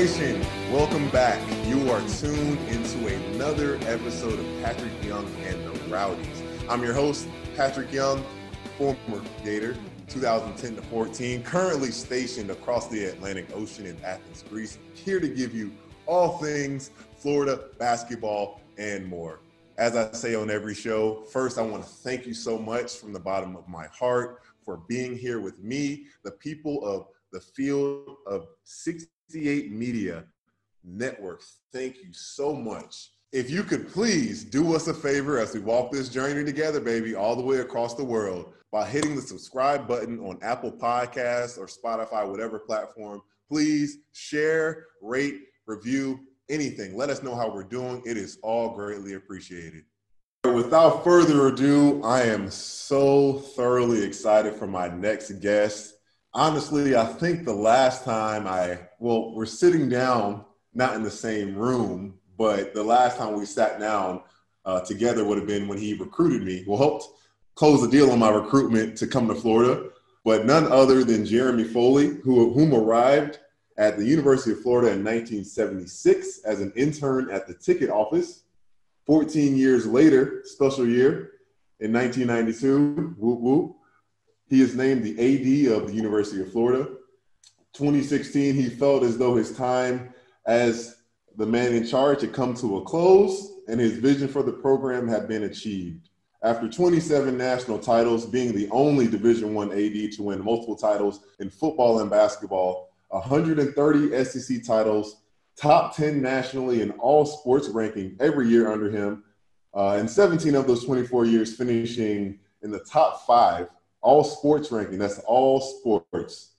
Nation, welcome back. You are tuned into another episode of Patric Young and the Rowdies. I'm your host, Patric Young, former Gator, 2010 to 14, currently stationed across the Atlantic Ocean in Athens, Greece, here to give you all things Florida basketball and more. As I say on every show, first, I want to thank you so much from the bottom of my heart for being here with me, the people of the field of 68 Media Network. Thank you so much. If you could please do us a favor as we walk this journey together, baby, all the way across the world by hitting the subscribe button on Apple Podcasts or Spotify, whatever platform. Please share, rate, review, anything. Let us know how we're doing. It is all greatly appreciated. Without further ado, I am so thoroughly excited for my next guest. Honestly, I think the last time I, well, we're sitting down, not in the same room, but the last time we sat down uh, together would have been when he recruited me. Well, helped close the deal on my recruitment to come to Florida, but none other than Jeremy Foley, who, whom arrived at the University of Florida in 1976 as an intern at the ticket office. 14 years later, special year in 1992, whoop whoop, he is named the AD of the University of Florida. 2016, he felt as though his time as the man in charge had come to a close and his vision for the program had been achieved. After 27 national titles, being the only Division One AD to win multiple titles in football and basketball, 130 SEC titles, top 10 nationally in all sports ranking every year under him, uh, and 17 of those 24 years finishing in the top five, all sports ranking. That's all sports.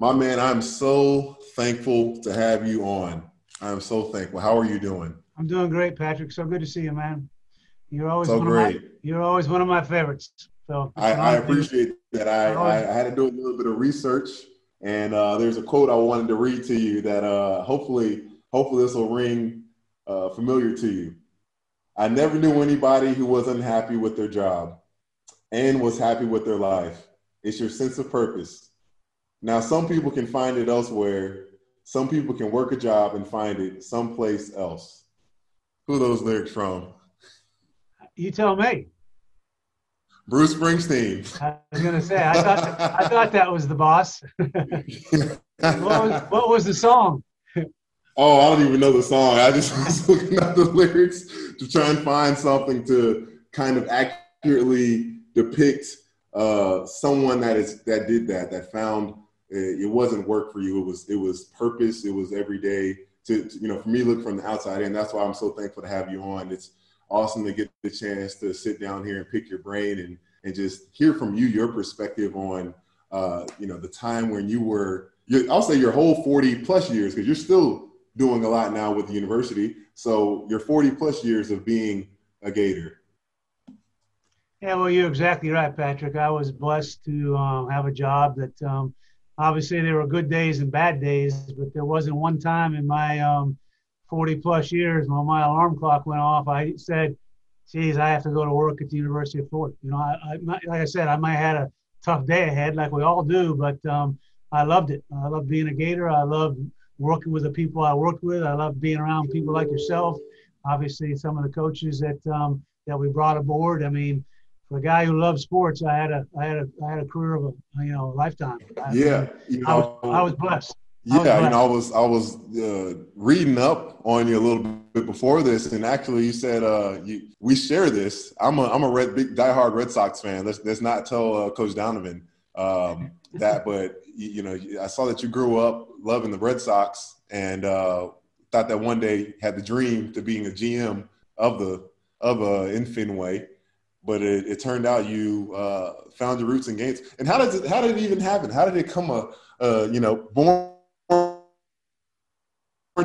My man, I'm so thankful to have you on. I'm so thankful. How are you doing? I'm doing great, Patric. So good to see you, man. You're always so one great. Of my, you're always one of my favorites. So I, I appreciate that. I, I, I, had to do a little bit of research, and uh, there's a quote I wanted to read to you that uh, hopefully, hopefully this will ring uh, familiar to you. I never knew anybody who was unhappy with their job and was happy with their life. It's your sense of purpose. Now, some people can find it elsewhere. Some people can work a job and find it someplace else. Who are those lyrics from? You tell me. Bruce Springsteen. I was gonna say I thought I thought that was the boss. what, was, what was the song? Oh, I don't even know the song. I just was looking at the lyrics to try and find something to kind of accurately depict uh, someone that is that did that, that found it, wasn't work for you. It was it was purpose. It was every day. To, to you know, for me, look from the outside in. That's why I'm so thankful to have you on. It's awesome to get the chance to sit down here and pick your brain and and just hear from you your perspective on uh, you know the time when you were. I'll say your whole 40 plus years because you're still doing a lot now with the university. So your 40 plus years of being a Gator. Yeah, well, you're exactly right, Patric. I was blessed to um, have a job that um, obviously there were good days and bad days, but there wasn't one time in my um, 40 plus years when my alarm clock went off, I said, geez, I have to go to work at the University of Florida. You know, I, I like I said, I might have had a tough day ahead, like we all do, but um, I loved it. I loved being a Gator. I loved working with the people I worked with. I loved being around people like yourself. Obviously, some of the coaches that um, that we brought aboard. I mean, for a guy who loves sports, I had a I had a I had a career of a you know a lifetime. I, Yeah, I, you I was I was blessed. yeah, was you blessed. know, I was I was uh, reading up on you a little bit before this, and actually, you said uh, you, we share this. I'm a I'm a red big diehard Red Sox fan. Let's let's not tell uh, Coach Donovan um, that, but you, you know, I saw that you grew up loving the Red Sox, and uh, thought that one day had the dream to being a GM of the of uh, in Fenway. But it, it turned out you uh, found your roots in games. And how does it? How did it even happen? How did it come? A uh, you know, born born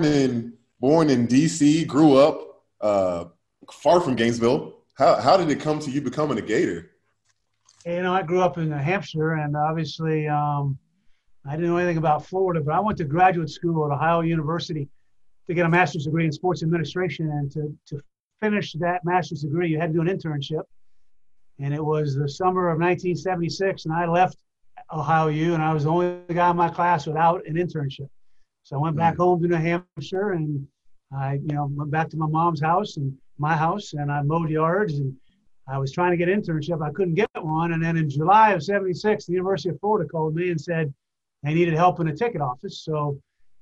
in born in D.C., grew up uh, far from Gainesville. How how did it come to you becoming a Gator? You know, I grew up in New Hampshire, and obviously, um, I didn't know anything about Florida, but I went to graduate school at Ohio University to get a master's degree in sports administration. And to, to finish that master's degree, you had to do an internship. And it was the summer of 1976, and I left Ohio U, and I was the only guy in my class without an internship. So I went back home to New Hampshire and I, you know, went back to my mom's house and my house and I mowed yards and I was trying to get an internship. I couldn't get one. And then in July of 76, the University of Florida called me and said they needed help in the ticket office. So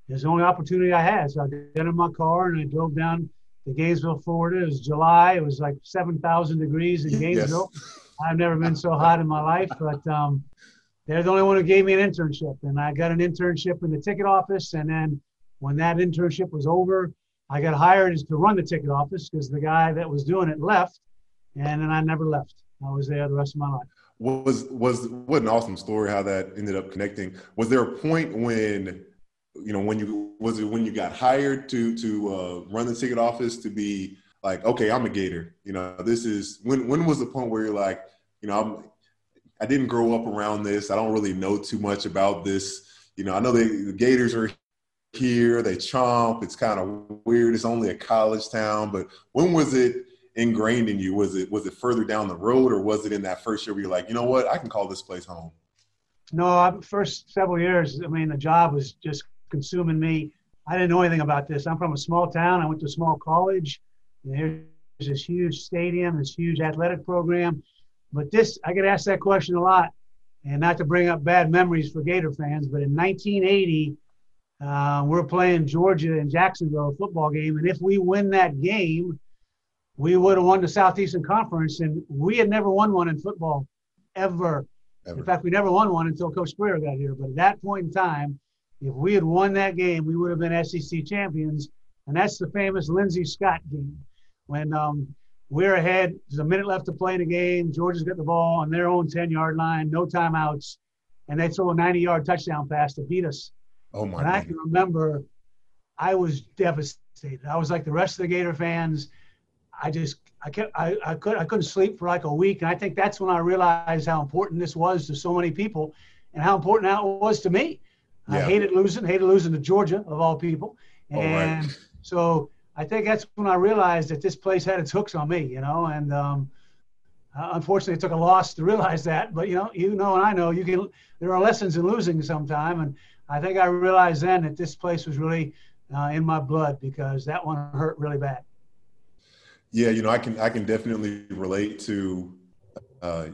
it was the only opportunity I had. So I got in my car and I drove down to Gainesville, Florida. It was July. It was like 7,000 degrees in Gainesville. Yes. I've never been so hot in my life, but um, they're the only one who gave me an internship. And I got an internship in the ticket office. And then when that internship was over, I got hired to run the ticket office because the guy that was doing it left. And then I never left. I was there the rest of my life. Was was what an awesome story how that ended up connecting. Was there a point when you know when you was it when you got hired to to uh, run the ticket office to be like okay I'm a Gator you know this is when when was the point where you're like you know I'm I didn't grow up around this. I don't really know too much about this. You know, I know the Gators are here, they chomp. It's kind of weird. It's only a college town, but when was it ingrained in you? Was it was it further down the road, or was it in that first year where you're like, you know what, I can call this place home? No, first several years. I mean, the job was just consuming me. I didn't know anything about this. I'm from a small town. I went to a small college. And There's this huge stadium, this huge athletic program. But this, I get asked that question a lot, and not to bring up bad memories for Gator fans, but in 1980, uh, we're playing Georgia in Jacksonville, a football game, and if we win that game, we would have won the Southeastern Conference, and we had never won one in football ever. ever. In fact, we never won one until Coach Spurrier got here. But at that point in time, if we had won that game, we would have been SEC champions, and that's the famous Lindsay Scott game when um, we're ahead. There's a minute left to play in the game. Georgia's got the ball on their own 10 yard line, no timeouts, and they throw a 90 yard touchdown pass to beat us. Oh, my And I can remember I was devastated. I was like the rest of the Gator fans. I just, I kept, I, I, could, I couldn't sleep for like a week. And I think that's when I realized how important this was to so many people and how important that was to me. Yeah. I hated losing, hated losing to Georgia, of all people. And right. so I think that's when I realized that this place had its hooks on me, you know, and um, uh, unfortunately, it took a loss to realize that. But you know, you know, and I know you can. There are lessons in losing sometime, and I think I realized then that this place was really uh, in my blood because that one hurt really bad. Yeah, you know, I can I can definitely relate to uh,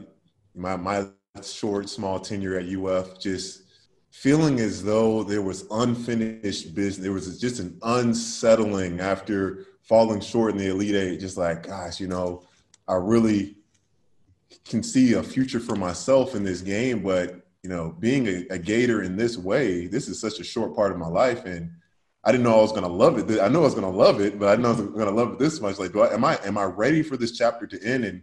my my short small tenure at UF. Just feeling as though there was unfinished business. There was just an unsettling after falling short in the Elite Eight. Just like, gosh, you know, I really can see a future for myself in this game, but you know, being a, a Gator in this way, this is such a short part of my life, and I didn't know I was going to love it. I know I was going to love it, but I didn't know I was going to love it this much. Like, do I, am I am I ready for this chapter to end? And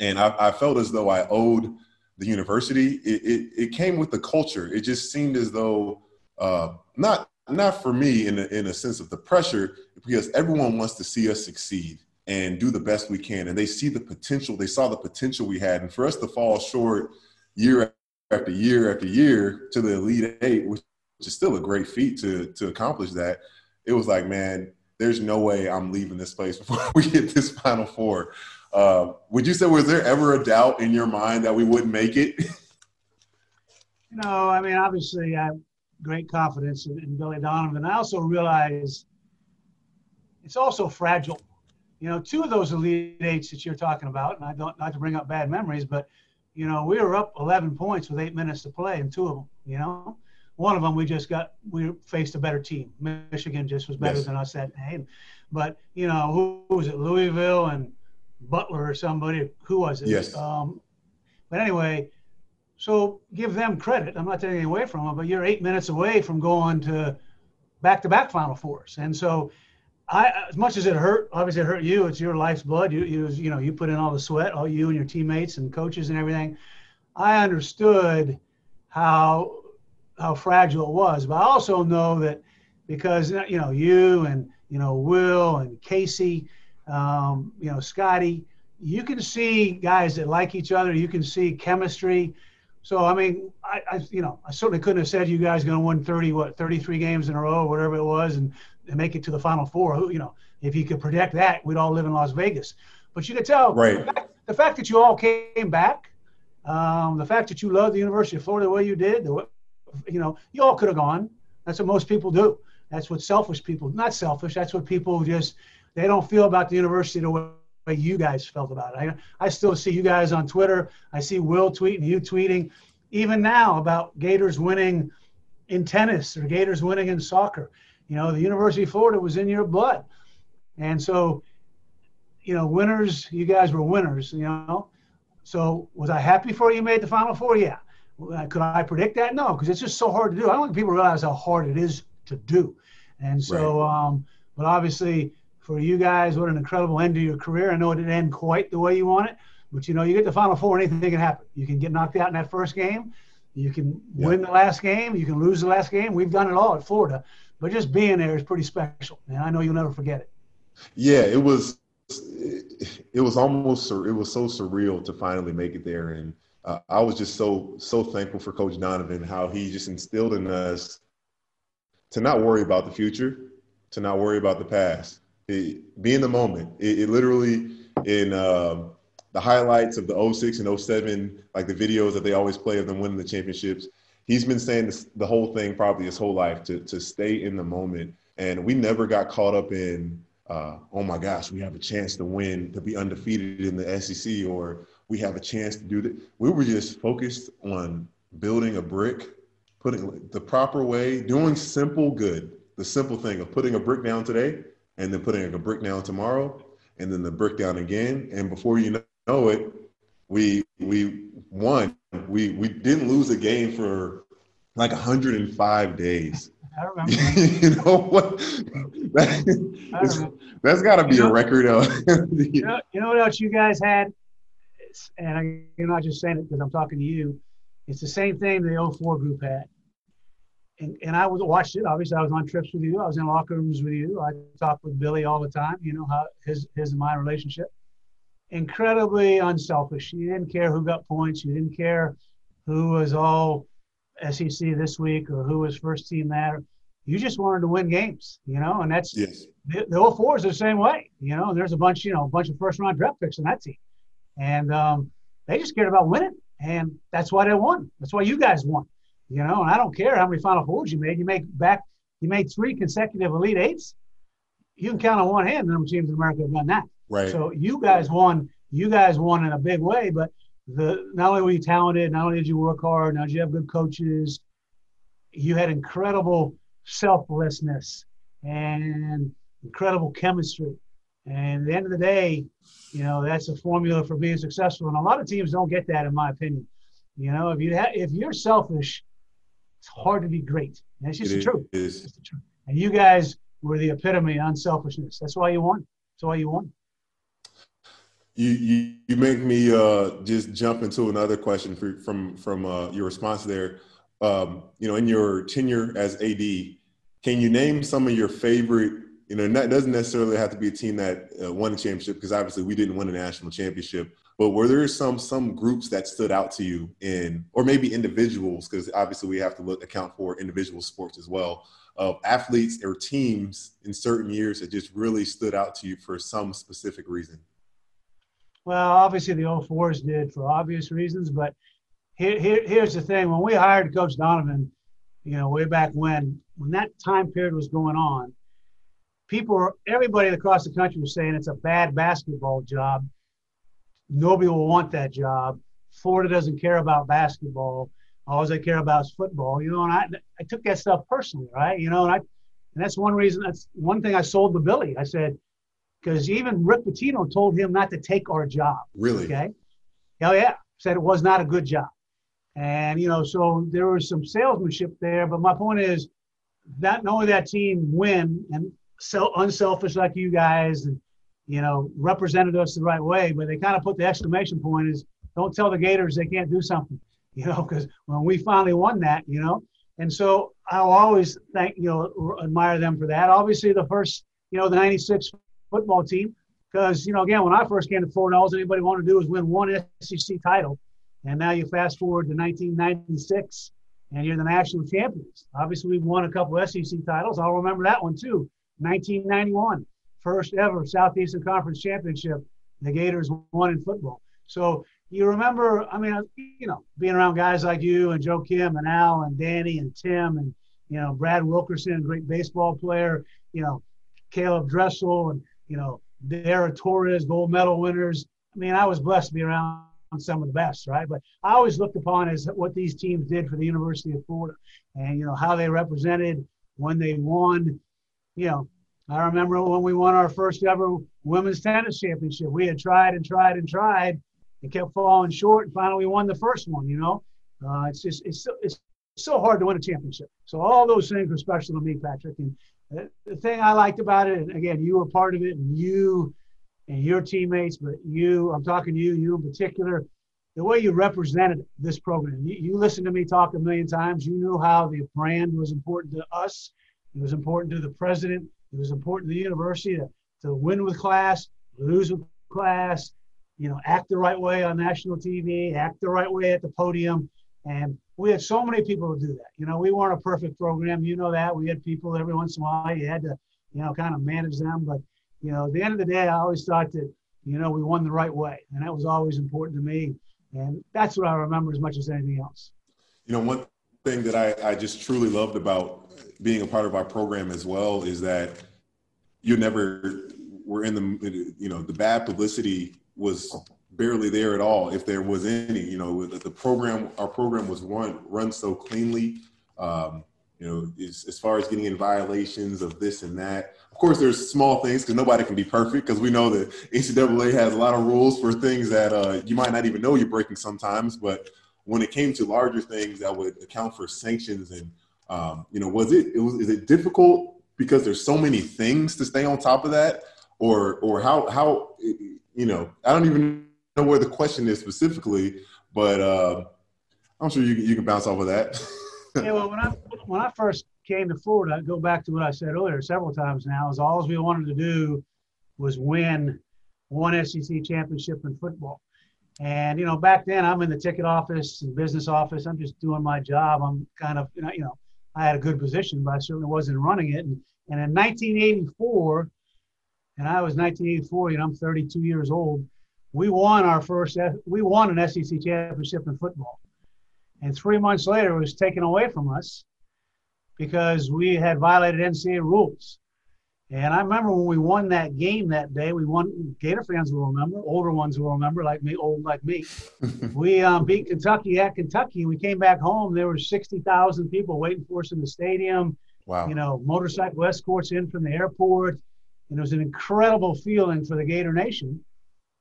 and I, I felt as though I owed the university, it, it, it came with the culture. It just seemed as though uh, not not for me in a, in a sense of the pressure, because everyone wants to see us succeed and do the best we can, and they see the potential. They saw the potential we had, and for us to fall short year after year after year to the elite eight, which is still a great feat to to accomplish that. It was like, man, there's no way I'm leaving this place before we hit this Final Four. Uh, would you say was there ever a doubt in your mind that we wouldn't make it? no, I mean obviously I have great confidence in, in Billy Donovan. I also realize it's also fragile. You know, two of those elite eights that you're talking about, and I don't not to bring up bad memories, but you know, we were up 11 points with eight minutes to play, and two of them, you know, one of them we just got we faced a better team. Michigan just was better yes. than us that day, but you know, who, who was it? Louisville and Butler or somebody. Who was it? Yes. Um, but anyway, so give them credit. I'm not taking away from them, but you're eight minutes away from going to back-to-back Final Fours, and so. I, as much as it hurt, obviously it hurt you. It's your life's blood. You, you, you know, you put in all the sweat, all you and your teammates and coaches and everything. I understood how how fragile it was, but I also know that because you know you and you know Will and Casey, um, you know, Scottie. You can see guys that like each other. You can see chemistry. So I mean, I, I you know, I certainly couldn't have said you guys going to win 30, what, 33 games in a row, whatever it was, and, and make it to the Final Four. Who, you know, if you could predict that, we'd all live in Las Vegas. But you could tell, right? The fact, the fact that you all came back, um, the fact that you loved the University of Florida the way you did, the, you know, you all could have gone. That's what most people do. That's what selfish people, not selfish, that's what people just, they don't feel about the university the way you guys felt about it. I, I still see you guys on Twitter. I see Will tweeting, you tweeting, even now about Gators winning in tennis or Gators winning in soccer. You know, the University of Florida was in your blood. And so, you know, winners, you guys were winners, you know. So was I happy for you made the Final Four? Yeah. Could I predict that? No, because it's just so hard to do. I don't think people realize how hard it is to do. And so, right. um, but obviously for you guys, what an incredible end to your career. I know it didn't end quite the way you want it, but you know, you get the Final Four, anything can happen. You can get knocked out in that first game. You can yeah. win the last game. You can lose the last game. We've done it all at Florida, but just being there is pretty special, and I know you'll never forget it. Yeah, it was. It was almost. It was so surreal to finally make it there, and uh, I was just so so thankful for Coach Donovan how he just instilled in us to not worry about the future, to not worry about the past, it, be in the moment. It, it literally in. Uh, the highlights of the 06 and 07, like the videos that they always play of them winning the championships. He's been saying this, the whole thing probably his whole life to, to stay in the moment. And we never got caught up in, uh, oh my gosh, we have a chance to win, to be undefeated in the SEC, or we have a chance to do that. We were just focused on building a brick, putting the proper way, doing simple good, the simple thing of putting a brick down today and then putting a brick down tomorrow and then the brick down again. And before you know it, we we won. We we didn't lose a game for like 105 days. I remember. you know what? That, has got to be you know, a record. Of, you, know, you know what else you guys had? And I, am not just saying it because I'm talking to you. It's the same thing the 04 group had. And, and I was watched it. Obviously, I was on trips with you. I was in locker rooms with you. I talked with Billy all the time. You know how his his and my relationship incredibly unselfish. You didn't care who got points. You didn't care who was all SEC this week or who was first team that. You just wanted to win games, you know, and that's yes. the, the 04 is the same way, you know. And there's a bunch, you know, a bunch of first round draft picks in that team, and um, they just cared about winning, and that's why they won. That's why you guys won, you know. And I don't care how many Final Fours you made. You make back, you made three consecutive Elite Eights. You can count on one hand the number of teams in America have done that. Right. So you guys won. You guys won in a big way, but the not only were you talented, not only did you work hard, now did you have good coaches, you had incredible selflessness and incredible chemistry. And at the end of the day, you know that's a formula for being successful. And a lot of teams don't get that, in my opinion. You know, if you ha- if you're selfish, it's hard to be great. That's just it the truth. It's the truth. And you guys were the epitome of unselfishness. That's why you won. That's why you won. You, you, you make me uh, just jump into another question for, from from uh, your response there. Um, you know, in your tenure as AD, can you name some of your favorite? You know, that doesn't necessarily have to be a team that uh, won a championship because obviously we didn't win a national championship. But were there some some groups that stood out to you in, or maybe individuals? Because obviously we have to look account for individual sports as well of athletes or teams in certain years that just really stood out to you for some specific reason. Well, obviously the 04s did for obvious reasons, but here, here, here's the thing: when we hired Coach Donovan, you know, way back when, when that time period was going on, people, everybody across the country was saying it's a bad basketball job. Nobody will want that job. Florida doesn't care about basketball. All they care about is football. You know, and I, I took that stuff personally, right? You know, and I, and that's one reason. That's one thing I sold to Billy. I said, because even Rick Pitino told him not to take our job. Really? Okay. Hell yeah. Said it was not a good job. And, you know, so there was some salesmanship there. But my point is that knowing that team win and so unselfish like you guys and, you know, represented us the right way, but they kind of put the exclamation point is don't tell the Gators they can't do something, you know, because when we finally won that, you know, and so I'll always thank, you know, admire them for that. Obviously, the first, you know, the 96 football team because you know again when I first came to Florida, all anybody wanted to do was win one SEC title, and now you fast forward to 1996 and you're the national champions. Obviously, we've won a couple SEC titles. I'll remember that one too. 1991, first ever Southeastern Conference championship. The Gators won in football. So you remember, I mean, you know, being around guys like you and Joakim and Al and Danny and Tim and you know, Brad Wilkerson, great baseball player, you know, Caleb Dressel and, you know, Dara Torres, gold medal winners. I mean, I was blessed to be around some of the best, right? But I always looked upon as what these teams did for the University of Florida and, you know, how they represented when they won. You know, I remember when we won our first ever women's tennis championship. We had tried and tried and tried and kept falling short and finally we won the first one, you know. Uh, it's just, it's, it's so hard to win a championship. So all those things were special to me, Patric. And the thing I liked about it, and again, you were part of it, and you and your teammates, but you, I'm talking to you, you in particular, the way you represented this program. You, you listened to me talk a million times. You knew how the brand was important to us. It was important to the president. It was important to the university to, to win with class, lose with class, you know, act the right way on national TV, act the right way at the podium. And we had so many people to do that. You know, we weren't a perfect program. You know that. We had people every once in a while. You had to, you know, kind of manage them. But, you know, at the end of the day, I always thought that, you know, we won the right way. And that was always important to me. And that's what I remember as much as anything else. You know, one thing that I, I just truly loved about being a part of our program as well is that you never were in the, you know, the bad publicity was barely there at all, if there was any. You know, the program, our program was run run so cleanly. Um, you know, as, as, far as getting in violations of this and that. Of course, there's small things because nobody can be perfect. Because we know that NCAA has a lot of rules for things that uh, you might not even know you're breaking sometimes. But when it came to larger things that would account for sanctions and um, you know, was it, it was is it difficult because there's so many things to stay on top of that, or or how how you know I don't even know where the question is specifically, but uh, I'm sure you you can bounce off of that. yeah, well, when I when I first came to Florida, I go back to what I said earlier several times now. Is all we wanted to do was win one SEC championship in football. And you know, back then I'm in the ticket office and business office. I'm just doing my job. I'm kind of you know, you know, I had a good position, but I certainly wasn't running it. And, and in 1984, and I was 1984, you know, I'm 32 years old we won our first we won an SEC championship in football, and three months later it was taken away from us because we had violated NCAA rules. And I remember when we won that game that day, we won. Gator fans will remember, older ones will remember, like me, old like me. we um, beat Kentucky at Kentucky. We came back home. There were sixty thousand people waiting for us in the stadium. Wow. You know, motorcycle escorts in from the airport. And it was an incredible feeling for the Gator Nation.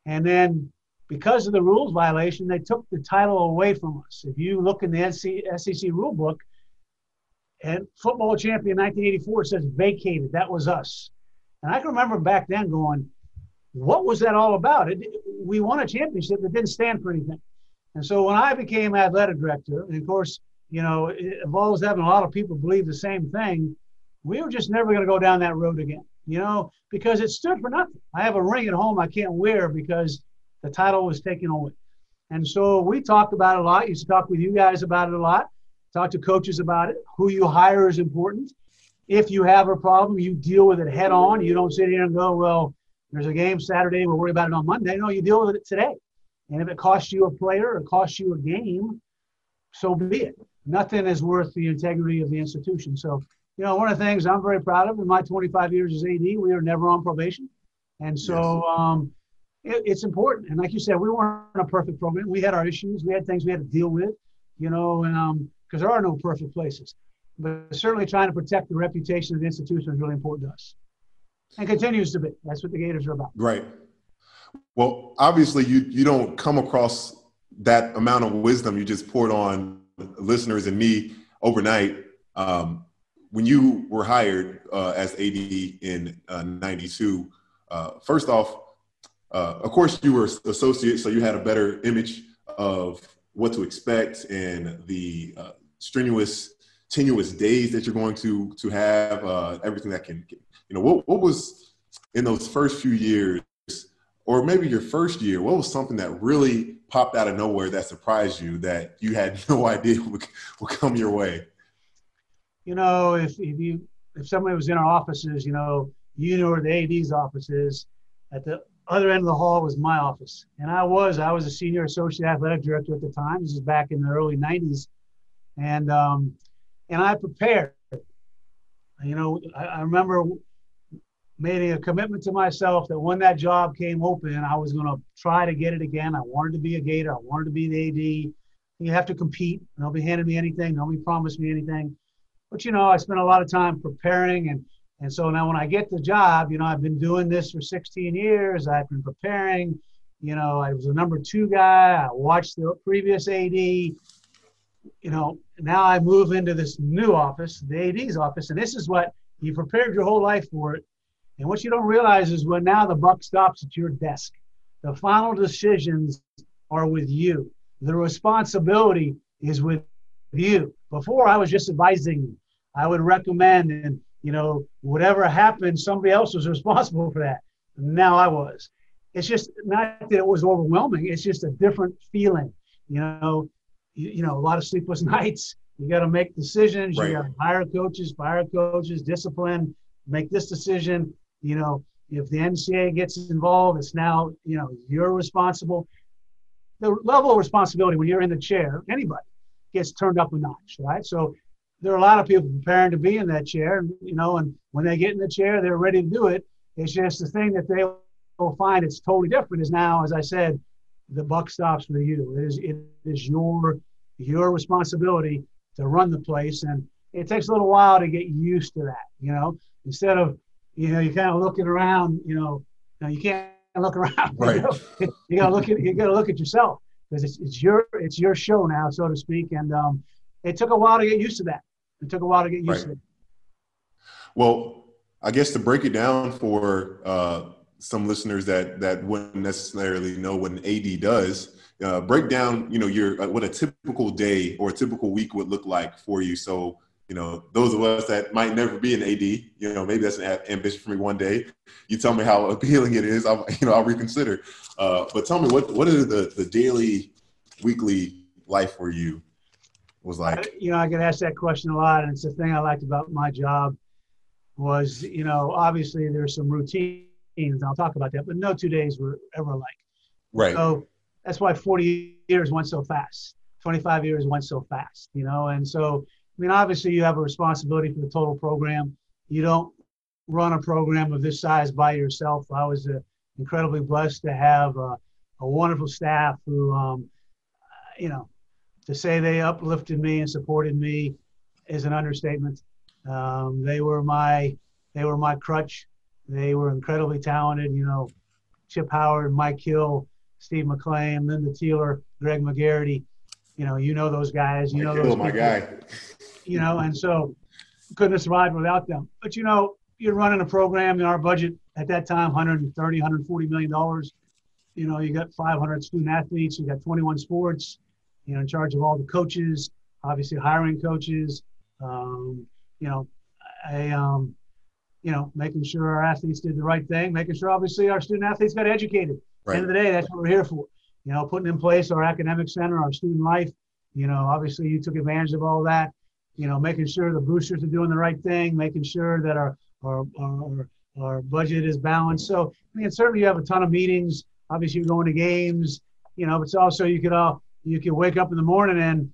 And then because of the rules violation, they took the title away from us. If you look in the SEC rule book, and football champion 1984 says vacated. That was us. And I can remember back then going, what was that all about? It, we won a championship that didn't stand for anything. And so when I became athletic director, and of course, you know, it involves having a lot of people believe the same thing, we were just never going to go down that road again you know, because it stood for nothing. I have a ring at home I can't wear because the title was taken away. And so we talked about it a lot. Used to talk with you guys about it a lot. Talk to coaches about it. Who you hire is important. If you have a problem, you deal with it head on. You don't sit here and go, well, there's a game Saturday. We'll worry about it on Monday. No, you deal with it today. And if it costs you a player or costs you a game, so be it. Nothing is worth the integrity of the institution. So you know, one of the things I'm very proud of in my 25 years as AD, we are never on probation. And so yes. um, it, it's important. And like you said, we weren't a perfect program. We had our issues. We had things we had to deal with, you know, and because there are no perfect places. But certainly trying to protect the reputation of the institution is really important to us and continues to be. That's what the Gators are about. Right. Well, obviously, you, you don't come across that amount of wisdom you just poured on listeners and me overnight. Um, when you were hired uh, as AD in '92, uh, uh, first off, uh, of course, you were associate, so you had a better image of what to expect and the uh, strenuous, tenuous days that you're going to to have. Uh, everything that can, you know, what what was in those first few years, or maybe your first year? What was something that really popped out of nowhere that surprised you that you had no idea would, would come your way? you know, if, if you if somebody was in our offices, you know, you know where the AD's office is. At the other end of the hall was my office, and I was I was a senior associate athletic director at the time. This is back in the early '90s, and um, and I prepared. You know, I, I remember making a commitment to myself that when that job came open, I was going to try to get it again. I wanted to be a Gator. I wanted to be the AD. You have to compete. Nobody handed me anything. Nobody promised me anything. But you know, I spent a lot of time preparing, and and so now when I get the job, you know, I've been doing this for 16 years. I've been preparing. You know, I was a number two guy. I watched the previous AD. You know, now I move into this new office, the AD's office, and this is what you prepared your whole life for it and what you don't realize is when now the buck stops at your desk, the final decisions are with you. The responsibility is with you. Before I was just advising, I would recommend, and you know, whatever happened, somebody else was responsible for that. Now I was. It's just not that it was overwhelming. It's just a different feeling. You know, you, you know, a lot of sleepless nights. You got to make decisions. Right. You got to hire coaches, fire coaches, discipline, make this decision you know, if the NCAA gets involved, it's now, you know, you're responsible. The level of responsibility when you're in the chair, anybody gets turned up a notch, right? So there are a lot of people preparing to be in that chair, you know, and when they get in the chair, they're ready to do it. It's just the thing that they will find it's totally different is now, as I said, the buck stops with you. It is it is your your responsibility to run the place, and it takes a little while to get used to that. You know, instead of you know, you're kind of looking around, you know, now you can't look around. Right. You, know? you gotta look at you gotta look at yourself because it's, it's your it's your show now, so to speak. And um, it took a while to get used to that. It took a while to get used right. to it. Well, I guess to break it down for uh, some listeners that that wouldn't necessarily know what an AD does, uh, break down, you know, your uh, what a typical day or a typical week would look like for you. So you know, those of us that might never be an AD, you know, maybe that's an ambition for me one day. You tell me how appealing it is, I'll, you know, I'll reconsider. Uh, but tell me what what is the the daily, weekly life for you was like? You know, I get asked that question a lot, and it's the thing I liked about my job was, you know, obviously there's some routines. I'll talk about that, but no two days were ever alike. Right. So that's why 40 years went so fast. 25 years went so fast, you know, and so I mean, obviously, you have a responsibility for the total program. You don't run a program of this size by yourself. I was uh, incredibly blessed to have a, a wonderful staff who, um, you know, to say they uplifted me and supported me is an understatement. Um, they were my they were my crutch. They were incredibly talented. You know, Chip Howard, Mike Hill, Steve McLean, Lynda Tealer, Greg McGarity. You know, you know those guys. You know those. my guy you know, and so couldn't have survived without them. But you know, you're running a program in our budget at that time, 130, 140 million dollars. You know, you got 500 student athletes, you got 21 sports. You know, in charge of all the coaches, obviously hiring coaches. Um, you know, a um, you know, making sure our athletes did the right thing, making sure obviously our student athletes got educated. Right. End of the day, that's what we're here for. You know, putting in place our academic center, our student life. You know, obviously you took advantage of all that you know, making sure the boosters are doing the right thing, making sure that our our our, our budget is balanced. So I mean, certainly you have a ton of meetings. Obviously, you're going to games. You know, but it's also you could all you can wake up in the morning and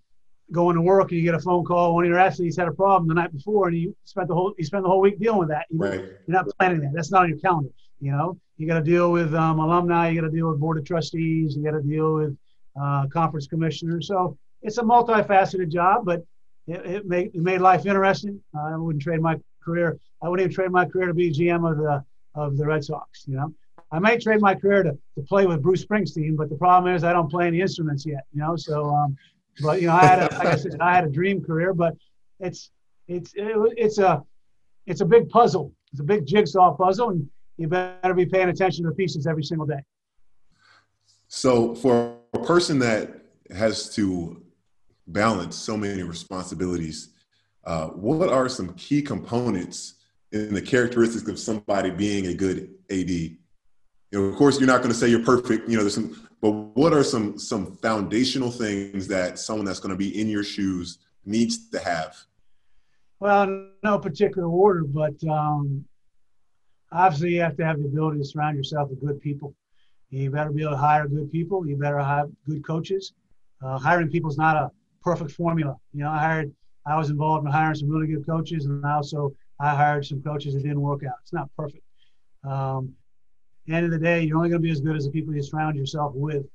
go into work and you get a phone call. One of your athletes had a problem the night before, and you spent the whole you spend the whole week dealing with that. You right. You're not planning that. That's not on your calendar. You know, you got to deal with um, alumni. You got to deal with board of trustees. You got to deal with uh, conference commissioners. So it's a multifaceted job, but it, it, made, it made life interesting. Uh, I wouldn't trade my career. I wouldn't even trade my career to be GM of the of the Red Sox. You know, I might trade my career to, to play with Bruce Springsteen, but the problem is I don't play any instruments yet. You know, so um, but you know, I had a, like I said, I had a dream career, but it's it's it, it's a it's a big puzzle. It's a big jigsaw puzzle, and you better be paying attention to the pieces every single day. So, for a person that has to balance so many responsibilities. Uh, what are some key components in the characteristics of somebody being a good AD? You know, of course, you're not going to say you're perfect. You know, there's some, but what are some some foundational things that someone that's going to be in your shoes needs to have? Well, no particular order, but um, obviously you have to have the ability to surround yourself with good people. You better be able to hire good people. You better have good coaches. Uh, hiring people is not a perfect formula. You know, I hired, I was involved in hiring some really good coaches, and I also I hired some coaches that didn't work out. It's not perfect. Um, end of the day, you're only going to be as good as the people you surround yourself with.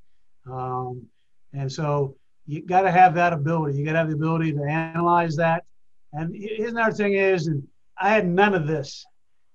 Um, and so you got to have that ability. You got to have the ability to analyze that. And here's another thing is, and I had none of this.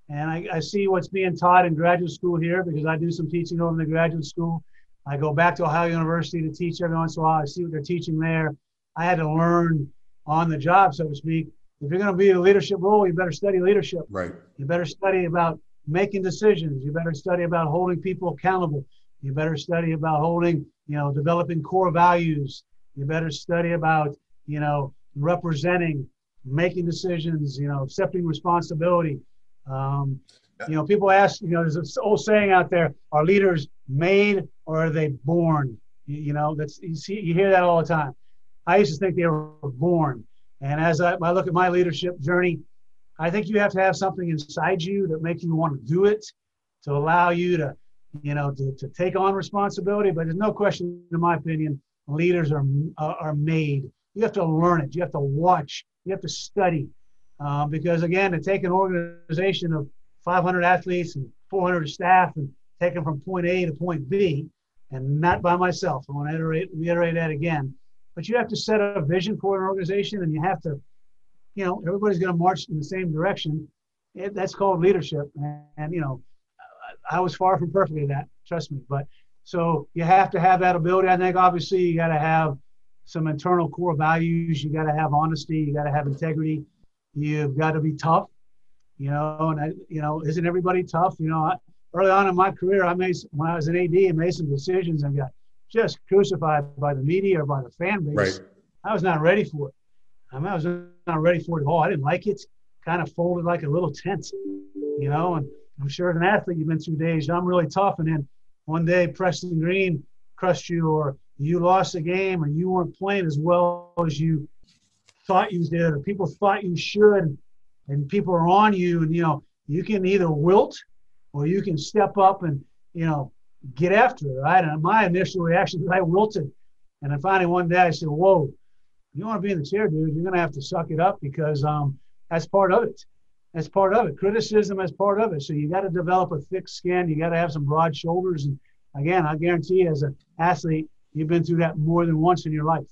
And I, I see what's being taught in graduate school here because I do some teaching over in the graduate school. I go back to Ohio University to teach every once in a while. I see what they're teaching there. I had to learn on the job, so to speak. If you're going to be in a leadership role, you better study leadership. Right. You better study about making decisions. You better study about holding people accountable. You better study about holding, you know, developing core values. You better study about, you know, representing, making decisions, you know, accepting responsibility. Um, you know, people ask, you know, there's an old saying out there: Are leaders made or are they born? You, you know, that's you see, you hear that all the time. I used to think they were born, and as I, I look at my leadership journey, I think you have to have something inside you that makes you want to do it, to allow you to, you know, to, to take on responsibility. But there's no question, in my opinion, leaders are are made. You have to learn it. You have to watch. You have to study. Um, because again, to take an organization of 500 athletes and 400 staff and take them from point A to point B, and not by myself. I want to reiterate, reiterate that again. But you have to set a vision for an organization, and you have to, you know, everybody's going to march in the same direction. It, that's called leadership. And, and, you know, I was far from perfect at that, trust me. But so you have to have that ability. I think obviously you got to have some internal core values. You got to have honesty. You got to have integrity. You've got to be tough, you know. And I, you know, isn't everybody tough? You know, I, early on in my career, I made when I was an AD, I made some decisions and got just crucified by the media or by the fan base. Right. I was not ready for it. I, mean, I was not ready for it at all. I didn't like it. Kind of folded like a little tent, you know. And I'm sure as an athlete, you've been through days. I'm really tough, and then one day Preston Green crushed you, or you lost a game, or you weren't playing as well as you thought you did, or people thought you should, and people are on you, and you know you can either wilt or you can step up and you know get after it, right? And my initial reaction was I wilted, and then finally one day I said, "Whoa, you want to be in the chair, dude? You're gonna have to suck it up because um, that's part of it. That's part of it. Criticism is part of it. So you got to develop a thick skin. You got to have some broad shoulders. And again, I guarantee you, as an athlete, you've been through that more than once in your life.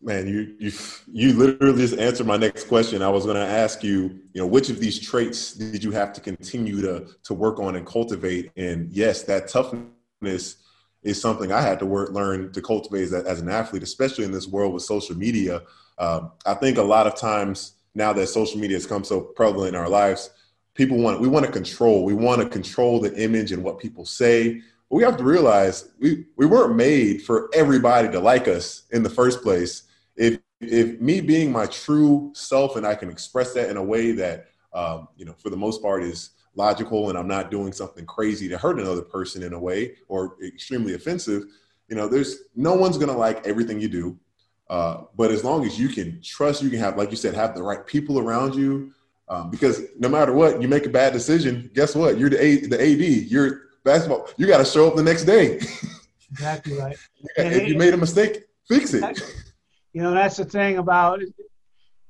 Man, you you you literally just answered my next question. I was going to ask you, you know, which of these traits did you have to continue to to work on and cultivate? And yes, that toughness is something I had to work learn to cultivate as, as an athlete, especially in this world with social media. Um, I think a lot of times now that social media has come so prevalent in our lives, people want we want to control. We want to control the image and what people say. But we have to realize we we weren't made for everybody to like us in the first place if if me being my true self and I can express that in a way that um, you know for the most part is logical and I'm not doing something crazy to hurt another person in a way or extremely offensive, you know, there's no one's gonna like everything you do. Uh, but as long as you can trust, you can have, like you said, have the right people around you. Um, because no matter what, you make a bad decision. Guess what? You're the A, the AD. You're basketball. You got to show up the next day. Exactly right. if you made a mistake, fix it. You know, that's the thing about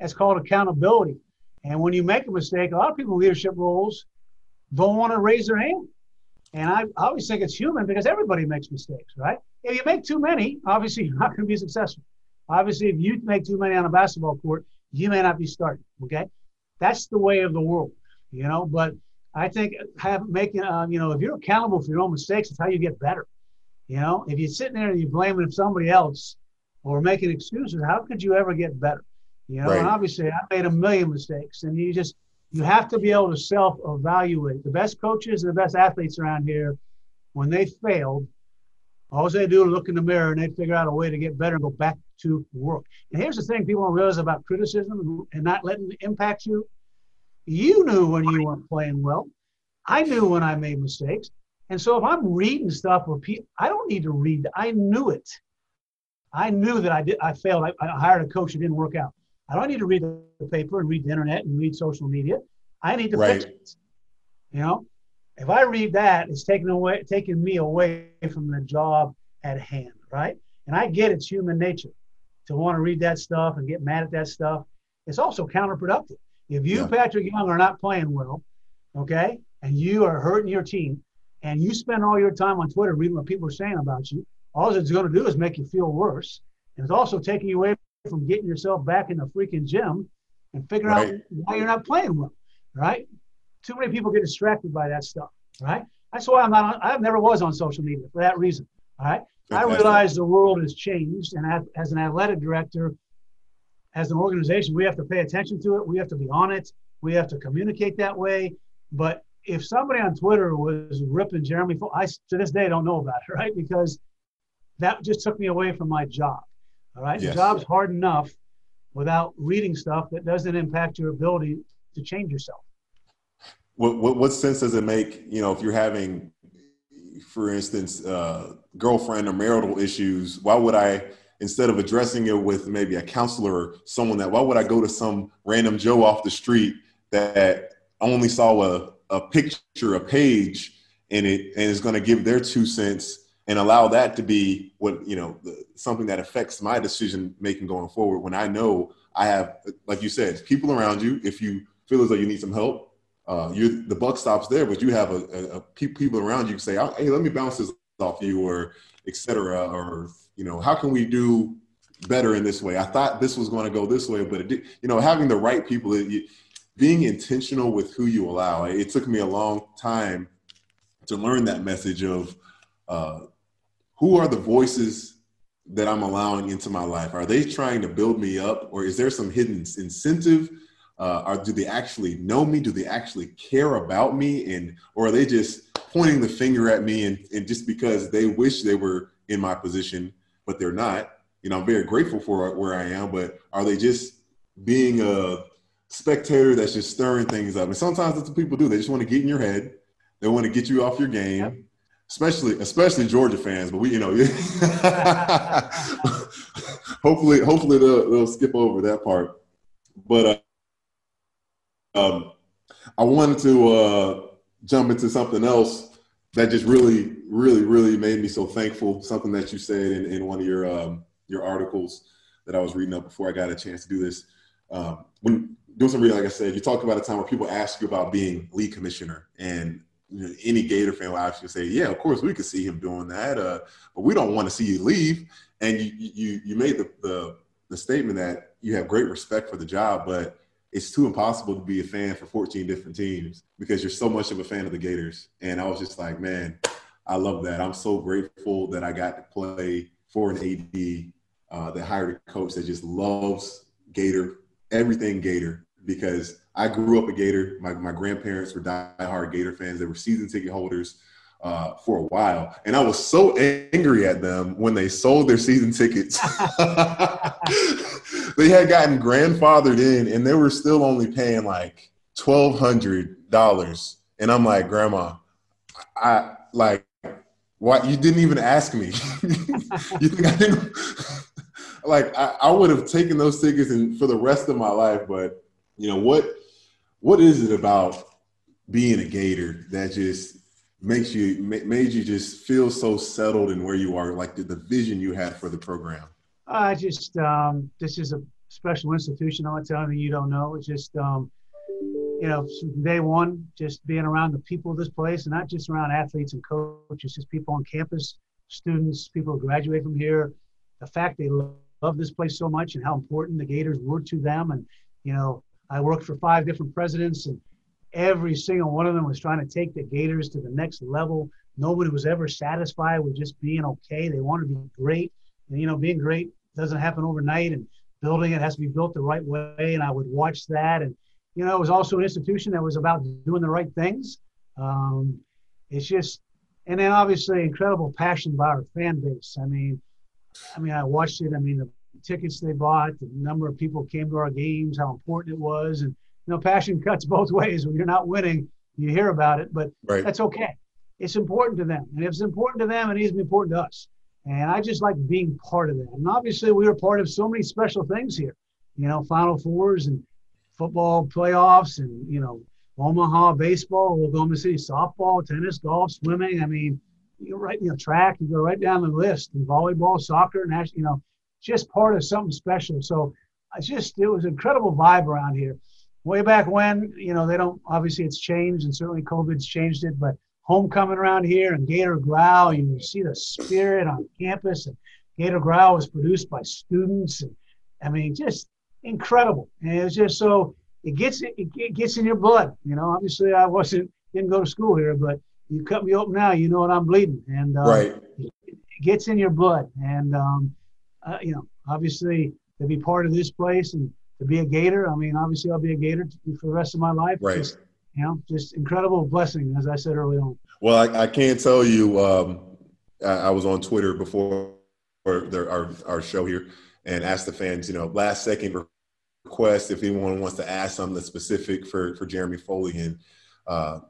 it's called accountability. And when you make a mistake, a lot of people in leadership roles don't want to raise their hand. And I, I always think it's human because everybody makes mistakes, right? If you make too many, obviously you're not going to be successful. Obviously, if you make too many on a basketball court, you may not be starting. Okay, that's the way of the world, you know. But I think have making, uh, you know, if you're accountable for your own mistakes, it's how you get better. You know, if you're sitting there and you're blaming somebody else, or making excuses, how could you ever get better? You know, right. and obviously I made a million mistakes, and you just you have to be able to self-evaluate. The best coaches and the best athletes around here, when they failed, all they do is look in the mirror and they figure out a way to get better and go back to work. And here's the thing people don't realize about criticism and not letting it impact you. You knew when you weren't playing well. I knew when I made mistakes. And so if I'm reading stuff people, I don't need to read. I knew it. I knew that I did. I failed. I, I hired a coach who didn't work out. I don't need to read the paper and read the internet and read social media. I need to right. fix it. You know, if I read that, it's taking away, taking me away from the job at hand, right? And I get it's human nature to want to read that stuff and get mad at that stuff. It's also counterproductive. If you, yeah. Patric Young, are not playing well, okay, and you are hurting your team, and you spend all your time on Twitter reading what people are saying about you, all it's going to do is make you feel worse. And it's also taking you away from getting yourself back in the freaking gym and figuring right. out why you're not playing well, right? Too many people get distracted by that stuff, right? That's why I'm not. On, I never was on social media for that reason. All right. I realize the world has changed, and as an athletic director, as an organization, we have to pay attention to it. We have to be on it. We have to communicate that way. But if somebody on Twitter was ripping Jeremy, I to this day don't know about it, right? Because that just took me away from my job. All right, yes. the job's hard enough without reading stuff that doesn't impact your ability to change yourself. What, what, what sense does it make? You know, if you're having, for instance, uh, girlfriend or marital issues, why would I? Instead of addressing it with maybe a counselor or someone that, why would I go to some random Joe off the street that only saw a, a picture, a page, and it and is going to give their two cents and allow that to be what you know something that affects my decision making going forward when i know i have like you said people around you if you feel as though you need some help uh, the buck stops there but you have a, a, a people around you say hey let me bounce this off you or etc or you know how can we do better in this way? I thought this was going to go this way but it did, you know having the right people it, being intentional with who you allow it took me a long time to learn that message of uh, who are the voices that I'm allowing into my life? Are they trying to build me up, or is there some hidden incentive? Uh, or do they actually know me? Do they actually care about me? And or are they just pointing the finger at me and, and just because they wish they were in my position, but they're not? You know, I'm very grateful for where I am, but are they just being a spectator that's just stirring things up? And sometimes that's what people do. They just want to get in your head. They want to get you off your game especially especially Georgia fans. But we, you know, hopefully, hopefully they'll, they'll, skip over that part. But uh, um, I wanted to uh, jump into something else that just really, really, really made me so thankful. Something that you said in, in one of your um, your articles that I was reading up before I got a chance to do this. Um, when doing some reading, like I said, you talked about a time where people ask you about being league commissioner, and you know, any Gator fan will actually say, "Yeah, of course we could see him doing that, uh, but we don't want to see you leave." And you you you made the, the the statement that you have great respect for the job, but it's too impossible to be a fan for 14 different teams because you're so much of a fan of the Gators. And I was just like, man, I love that. I'm so grateful that I got to play for an AD uh, that hired a coach that just loves Gator, everything Gator, because I grew up a Gator. My, my grandparents were diehard Gator fans. They were season ticket holders uh, for a while. And I was so angry at them when they sold their season tickets. they had gotten grandfathered in and they were still only paying like $1,200. And I'm like, Grandma, I like, why you didn't even ask me? you think I didn't? like, I, I would have taken those tickets and for the rest of my life, but you know what what is it about being a Gator that just makes you made you just feel so settled in where you are, like the, the vision you had for the program? I just um, this is a special institution. I'm telling you, you don't know. It's just um, you know, day one, just being around the people of this place, and not just around athletes and coaches, just people on campus, students, people who graduate from here. The fact they love this place so much and how important the Gators were to them, and you know, I worked for five different presidents, and every single one of them was trying to take the Gators to the next level. Nobody was ever satisfied with just being okay. They wanted to be great. And, you know, being great doesn't happen overnight, and building it has to be built the right way. And I would watch that. And, you know, it was also an institution that was about doing the right things. Um, it's just, and then obviously incredible passion by our fan base. I mean, I mean, I watched it. I mean, the tickets they bought, the number of people came to our games, how important it was, and you know, passion cuts both ways. When you're not winning, you hear about it, but right. that's okay. It's important to them, and if it's important to them, it needs to be important to us. And I just like being part of that. And obviously, we were part of so many special things here. You know, Final Fours and football playoffs, and you know, Omaha baseball, Oklahoma City softball, tennis, golf, swimming. I mean, you right, you know, track. You go right down the list. And volleyball, soccer, national. You know, just part of something special. So I just it was an incredible vibe around here. way back when, you know, they don't obviously it's changed and certainly COVID's changed it, but homecoming around here and Gator Growl, you see the spirit on campus. And Gator Growl was produced by students. And I mean, just incredible. And it's just so it gets it gets in your blood. You know, obviously I wasn't didn't go to school here, but you cut me open now, you know what I'm bleeding, and uh, right, it gets in your blood. And um, uh, you know, obviously to be part of this place and to be a Gator. I mean, obviously I'll be a Gator for the rest of my life. Right. Just, you know, just incredible blessing, as I said early on. Well, I, I can't tell you. Um, I, I, was on Twitter before our our show here and asked the fans, you know, last second request if anyone wants to ask something specific for for Jeremy Foley, and uh,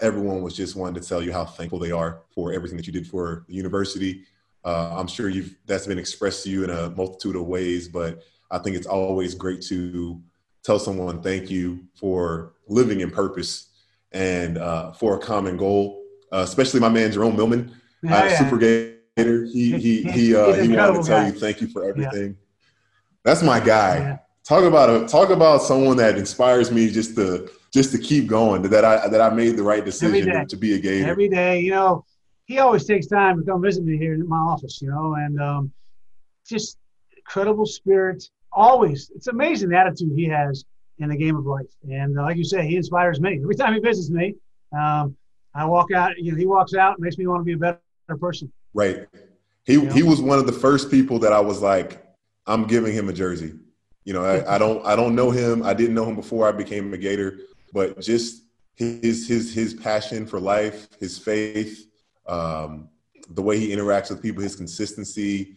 everyone was just wanting to tell you how thankful they are for everything that you did for the university. Uh, I'm sure you've that's been expressed to you in a multitude of ways, but I think it's always great to tell someone thank you for living in purpose and uh, for a common goal. Uh, especially my man Jerome Millman, yeah, uh, yeah. Super Gator. He he he uh, he wanted to tell guy. you thank you for everything. Yeah. That's my guy. Talk about a talk about someone that inspires me just to just to keep going. That I that I made the right decision to, to, be a Gator every day. You know, he always takes time to come visit me here in my office. You know, and um, just incredible spirit. Always, it's amazing the attitude he has in the game of life. And uh, like you say, he inspires me every time he visits me. Um, I walk out. You know, he walks out and makes me want to be a better person. Right. He you know? he was one of the first people that I was like, I'm giving him a jersey. You know, I, I, don't I don't know him. I didn't know him before I became a Gator, but just his his his passion for life, his faith, um, the way he interacts with people, his consistency.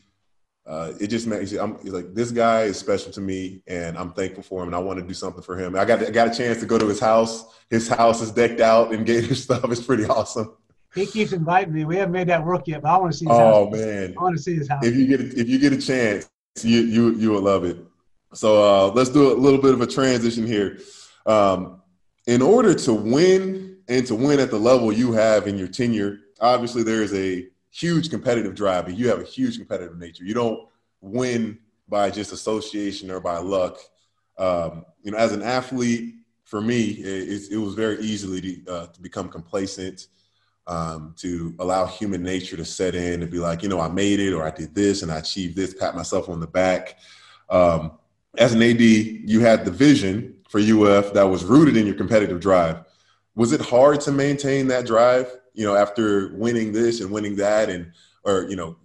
Uh, it just makes I'm like this guy is special to me, and I'm thankful for him, and I want to do something for him. I got I got a chance to go to his house. His house is decked out in Gator stuff. It's pretty awesome. He keeps inviting me. We haven't made that work yet, but I want to see. His oh house. man, I want to see his house. If you get if you get a chance, you you you will love it. So uh, let's do a little bit of a transition here. Um, in order to win and to win at the level you have in your tenure, obviously there is a huge competitive drive, and you have a huge competitive nature. You don't win by just association or by luck. Um, you know, as an athlete, for me, it, it was very easily to, uh, to become complacent, um, to allow human nature to set in and be like, you know, I made it or I did this and I achieved this, pat myself on the back. Um, as an AD, you had the vision for UF that was rooted in your competitive drive. Was it hard to maintain that drive, you know, after winning this and winning that? And, or, you know,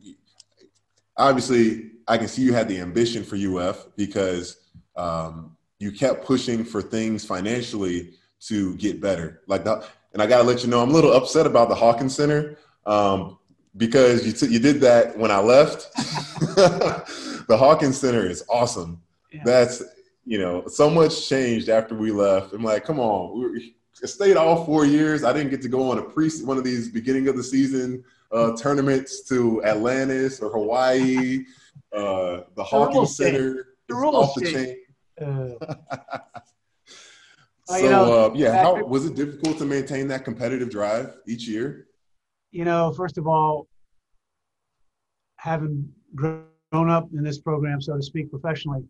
obviously I can see you had the ambition for UF because um, you kept pushing for things financially to get better. Like that, and I got to let you know, I'm a little upset about the Hawkins Center um, because you, t- you did that when I left. the Hawkins Center is awesome yeah. that's you know so much changed after we left. I'm like, come on, we stayed all four years. I didn't get to go on a pre one of these beginning of the season uh, tournaments to Atlantis or Hawaii. Uh, the Hawkins Center the off the chain. Uh, so uh, yeah, how was it difficult to maintain that competitive drive each year? You know, first of all, having grown up in this program, so to speak, professionally,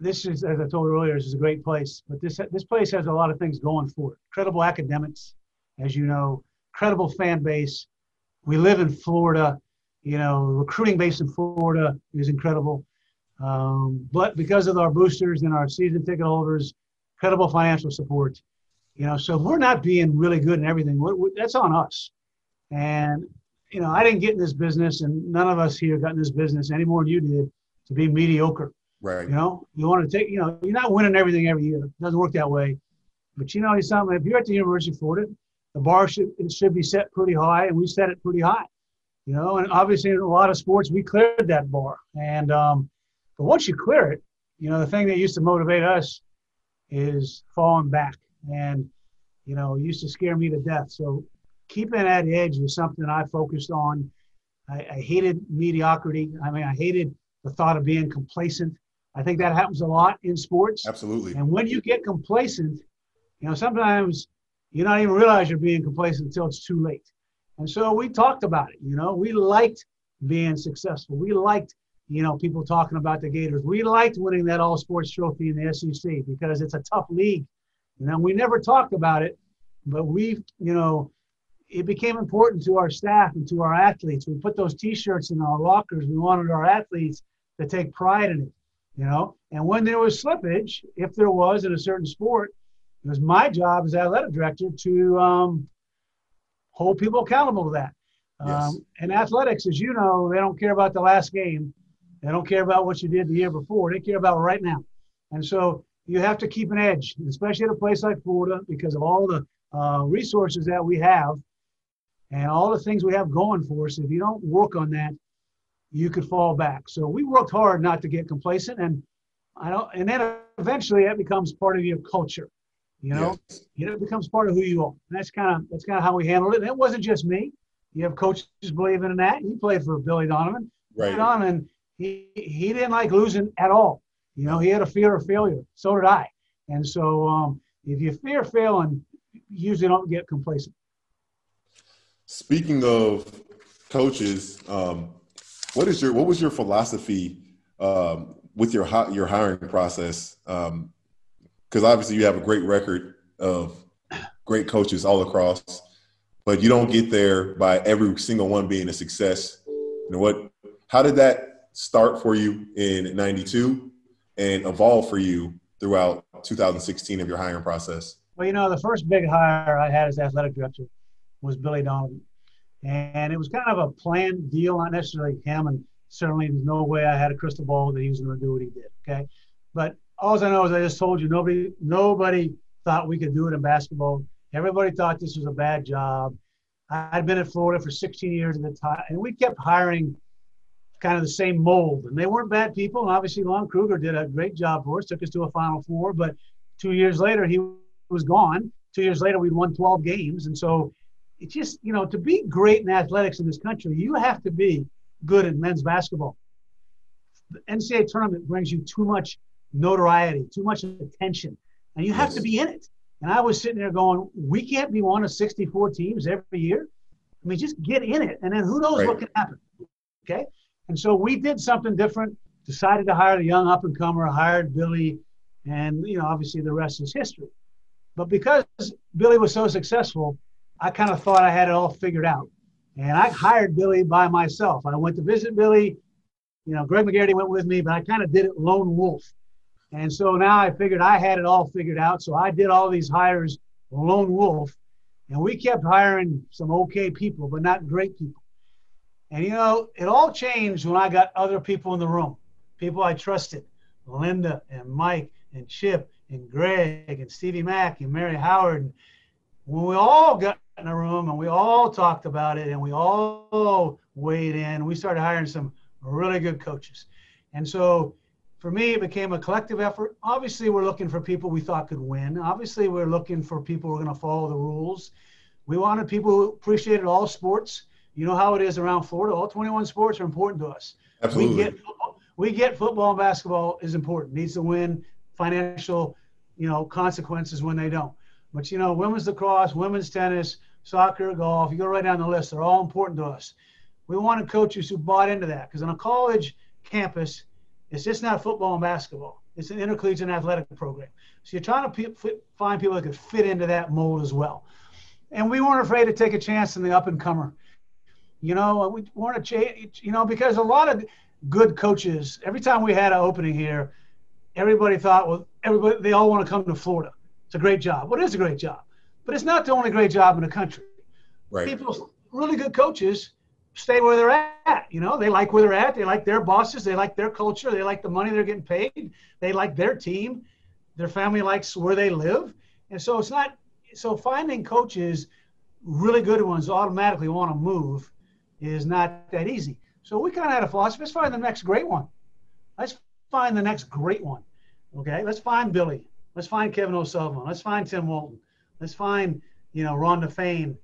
this is, as I told earlier, this is a great place. But this this place has a lot of things going for it. Credible academics, as you know, credible fan base. We live in Florida. You know, recruiting base in Florida is incredible. Um, but because of our boosters and our season ticket holders, credible financial support. You know, so we're not being really good in everything. We're, we're, that's on us. And you know, I didn't get in this business, and none of us here got in this business any more than you did to be mediocre. Right. You know, you want to take, you know, you're not winning everything every year. It doesn't work that way. But you know, something. If you're at the University of Florida, the bar should it should be set pretty high, and we set it pretty high. You know, and obviously in a lot of sports we cleared that bar. And um, but once you clear it, you know, the thing that used to motivate us is falling back, and you know, used to scare me to death. So keeping that edge was something I focused on. I, I hated mediocrity. I mean, I hated the thought of being complacent. I think that happens a lot in sports. Absolutely. And when you get complacent, you know, sometimes you don't even realize you're being complacent until it's too late. And so we talked about it. You know, we liked being successful. We liked you know, people talking about the Gators. We liked winning that all sports trophy in the SEC because it's a tough league. You know, we never talked about it, but we, you know, it became important to our staff and to our athletes. We put those T-shirts in our lockers. We wanted our athletes to take pride in it, you know. And when there was slippage, if there was in a certain sport, it was my job as athletic director to um, hold people accountable to that. Yes. Um, and athletics, as you know, they don't care about the last game. They don't care about what you did the year before. They care about right now. And so you have to keep an edge, especially at a place like Florida, because of all the uh, resources that we have and all the things we have going for us. If you don't work on that, you could fall back. So we worked hard not to get complacent, and I don't. And then eventually, that becomes part of your culture. You know, yes. you know, it becomes part of who you are. And that's kind of that's kind of how we handled it. And it wasn't just me. You have coaches believing in that. He played for Billy Donovan. Right. Billy Donovan, he he didn't like losing at all. You know, he had a fear of failure. So did I. And so, um, if you fear failing, you usually don't get complacent. Speaking of coaches, um, what is your what was your philosophy um, with your your hiring process? Because um, obviously you have a great record of great coaches all across, but you don't get there by every single one being a success. You know what? How did that start for you in '92 and evolve for you throughout 2016 of your hiring process? Well, you know, the first big hire I had as athletic director was Billy Donovan. And it was kind of a planned deal, not necessarily him. And certainly there's no way I had a crystal ball that he was going to do what he did. Okay. But all I know is I just told you nobody nobody thought we could do it in basketball. Everybody thought this was a bad job. I'd been in Florida for 16 years at the time, and we kept hiring kind of the same mold. And they weren't bad people. And obviously, Lon Kruger did a great job for us, took us to a Final Four. But two years later, he was gone. Two years later, we'd won 12 games. And so it's just, you know, to be great in athletics in this country, you have to be good at men's basketball. The NCAA tournament brings you too much notoriety, too much attention, and you have yes. to be in it. And I was sitting there going, we can't be one of 64 teams every year. I mean, just get in it, and then who knows right. what can happen. Okay. And so we did something different, decided to hire the young up and comer, hired Billy, and, you know, obviously the rest is history. But because Billy was so successful, I kind of thought I had it all figured out. And I hired Billy by myself. I went to visit Billy. You know, Greg McGarity went with me, but I kind of did it lone wolf. And so now I figured I had it all figured out. So I did all these hires lone wolf. And we kept hiring some okay people, but not great people. And you know, it all changed when I got other people in the room, people I trusted Lynda and Mike and Chip and Greg and Stevie Mack and Mary Howard. And when we all got in a room and we all talked about it and we all weighed in. We started hiring some really good coaches. And so for me, it became a collective effort. Obviously, we're looking for people we thought could win. Obviously, we're looking for people who are going to follow the rules. We wanted people who appreciated all sports. You know how it is around Florida. All 21 sports are important to us. Absolutely. We get, we get football and basketball is important. Needs to win financial, you know, consequences when they don't. But you know, women's lacrosse, women's tennis, soccer, golf, you go right down the list. They're all important to us. We wanted coaches who bought into that because on a college campus, it's just not football and basketball. It's an intercollegiate athletic program. So you're trying to p- find people that could fit into that mold as well. And we weren't afraid to take a chance in the up and comer. You know, we weren't a change, you know, because a lot of good coaches, every time we had an opening here, everybody thought, well, everybody, they all want to come to Florida. It's a great job. Well, it is a great job, but it's not the only great job in the country. Right. People, really good coaches, stay where they're at. You know, they like where they're at. They like their bosses. They like their culture. They like the money they're getting paid. They like their team. Their family likes where they live. And so it's not. So finding coaches, really good ones, automatically want to move, is not that easy. So we kind of had a philosophy. Let's find the next great one. Let's find the next great one. Okay. Let's find Billy. Let's find Kevin O'Sullivan. Let's find Tim Walton. Let's find, you know, Rhonda Faehn.